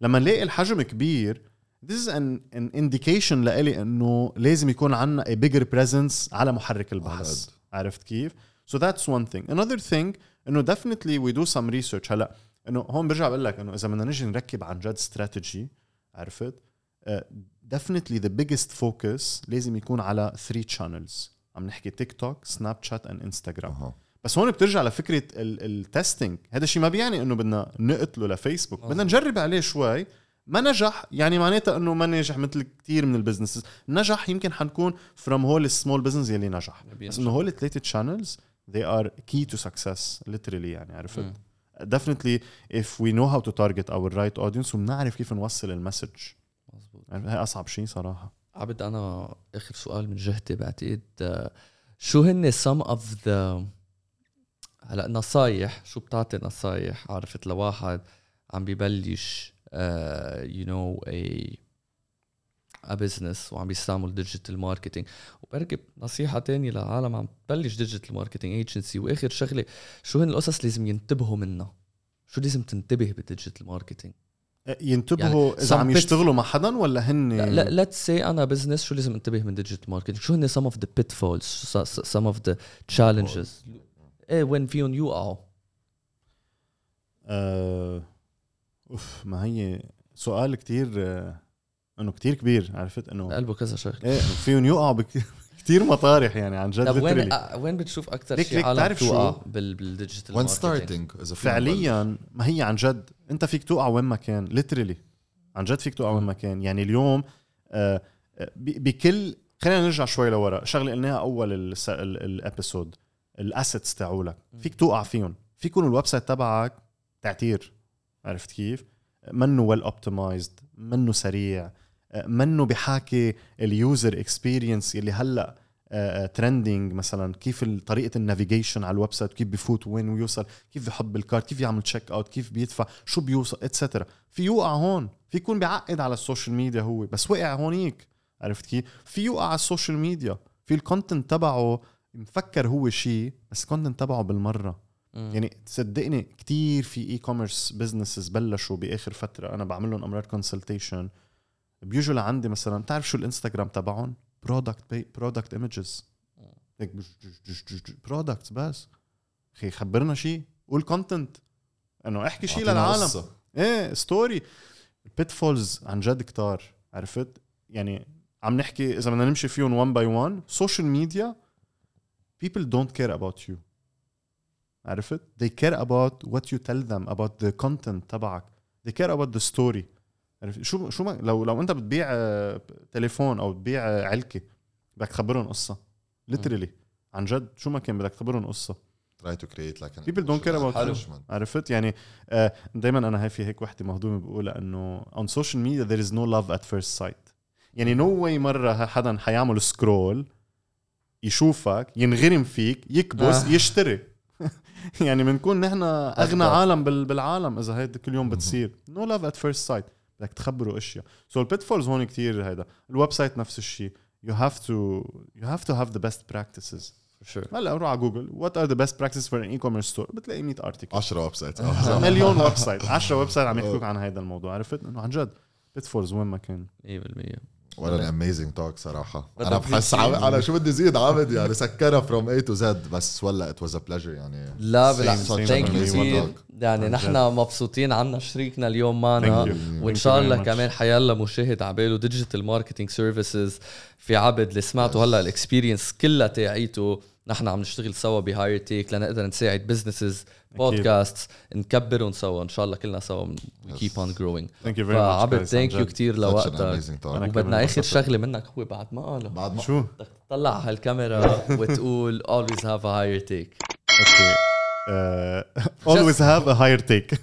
لما نلاقي الحجم كبير This is an, an indication لإلي إنه لازم يكون عنا a bigger presence على محرك البحث. عرفت كيف؟ So that's one thing. Another thing إنه definitely we do some research هلأ إنه هون برجع بقول لك إنه إذا بدنا نجي نركب عن جد استراتيجي عرفت؟ uh, definitely the biggest focus لازم يكون على three channels عم نحكي تيك توك سناب شات and انستغرام أها. بس هون بترجع لفكرة ال testing هذا الشيء ما بيعني إنه بدنا نقتله لفيسبوك. بدنا نجرب عليه شوي. ما نجح يعني معناتها إنه ما ناجح مثل كتير من ال businesses نجح يمكن حنكون from هول ال small business يلي نجح. بس إنه هول الثلاثه channels they are key to success literally يعني عرفت؟ definitely if we know how to target our right audience وبنعرف كيف نوصل ال message. مزبوط هي أصعب شيء صراحة. عبد أنا آخر سؤال من جهتي بعتقد آه، شو هن some of the هلأ نصايح شو بتعطي نصايح؟ عرفت لواحد عم ببلش you know a business وعم بيستعمل digital marketing وبركب نصيحة تانية لعالم عم تبلش digital marketing agency وآخر شغلة شو هن القصص لازم ينتبهوا منها شو لازم تنتبه بال digital marketing ينتبهوا يعني إذا عم يشتغلوا مع حدا ولا هن؟ لا لا let's say أنا business شو لازم انتبه من digital marketing شو هن some of the pitfalls some of the challenges إيه وين فيهم يوقعوا آه، أوف ما هي سؤال كتير آه، إنه كتير كبير عرفت؟ إنه قلبه كذا شغله إيه فيهم يوقعوا بك- كتير مطارح يعني عن جد طب وين. آه، وين بتشوف أكثر شيء عالم تعرف شو؟ توقع بال بال digital when starting فعليا ما هي عن جد أنت فيك توقع وين ما كان literally عن جد فيك توقع وين ما كان. يعني اليوم آه، آه، ب- بكل خلينا نرجع شوي لورا. شغلة قلناها أول الس- ال- ال episode ال assets تاعولك. فيك توقع فيهم. في يكون ال website تبعك تعتير. عرفت كيف؟ منه well optimized منه سريع. آه، منه بحاكي ال user experience اللي هلأ trending مثلا كيف طريقة ال navigation على ال website كيف بفوت وين ويوصل كيف بيحط بال cart كيف يعمل checkout كيف بيدفع شو بيوصل etcetera في يوقع هون في يكون بيعقد على ال social media هو بس وقع هونيك. عرفت كيف؟ في يوقع على ال social media. في ال content تبعه مفكر هو شيء بس ال content تبعه بالمرة. مم. يعني تصدقني كتير في e-commerce businesses بلشوا بآخر فترة. أنا بعمل لهم امرار consultation بيجوا لعندي مثلا بتعرف شو الإنستغرام تبعهم؟ product product images هيك product بس. أخي خبرنا شيء قول content إنه احكي شيء للعالم. قصة. إيه story ال pitfalls عن جد كتار عرفت؟ يعني عم نحكي إذا بدنا نمشي فيهم 1 by 1 social media people don't care about you. عرفت؟ they care about what you tell them about the content تبعك. they care about the story. عرفت؟ شو شو ما لو لو انت بتبيع آه، تليفون أو بتبيع علكة بدك تخبرهم قصة. Literally. عن جد شو ما كان بدك تخبرهم قصة. Try to create like People don't care about. عرفت؟ يعني آه، دايما أنا هاي في هيك وحدة مهضومة بقولها انه on social media there is no love at first sight. يعني no way مرة حدا حيعمل scroll يشوفك ينغرم فيك يكبس آه. يشتري. يعني بنكون نحن أغنى. عالم بال- بالعالم إذا هيدا كل يوم بتصير. No love at first sight بدك تخبروا اشياء. so ال pitfalls هون كتير هيدا. ال website نفس الشيء you have to you have to have the best practices. Sure. هلا روح على جوجل what are the best practices for an e-commerce store? بتلاقي 100 article 10 ويب سايت مليون website 10 website عم يحكوك عن هذا الموضوع. عرفت؟ انه عن جد. pitfalls وين ما كان 100% ولا an amazing talk صراحة. أنا بحس. عم... أنا شو بدي زيد عبد يعني سكرها from A to Z بس ولا it was a pleasure يعني. لا بالعكس thank you amazing كثير talk. يعني عن نحن مبسوطين عنا شريكنا اليوم معنا. You. وإن شاء الله. كمان حيلا مشاهد عباله digital marketing services في عبد اللي سمعته هلا ال experience كلها تاعيته. نحن عم نشتغل سوا ب Higher Take لنقدر نساعد businesses podcast نكبرهم سوا. إن شاء الله كلنا سوا keep on growing thank you very much فعبد thank you كثير لوقتك. وبدنا آخر. شغلة منك هو بعد ما قاله. بعد ما؟ شو؟ بدك تطلع على الكاميرا وتقول always have a higher take. أوكي. Uh, always have a higher take.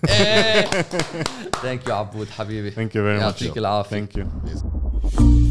ثانك يو عبود حبيبي. Thank you very much. يعطيك العافية. Thank you.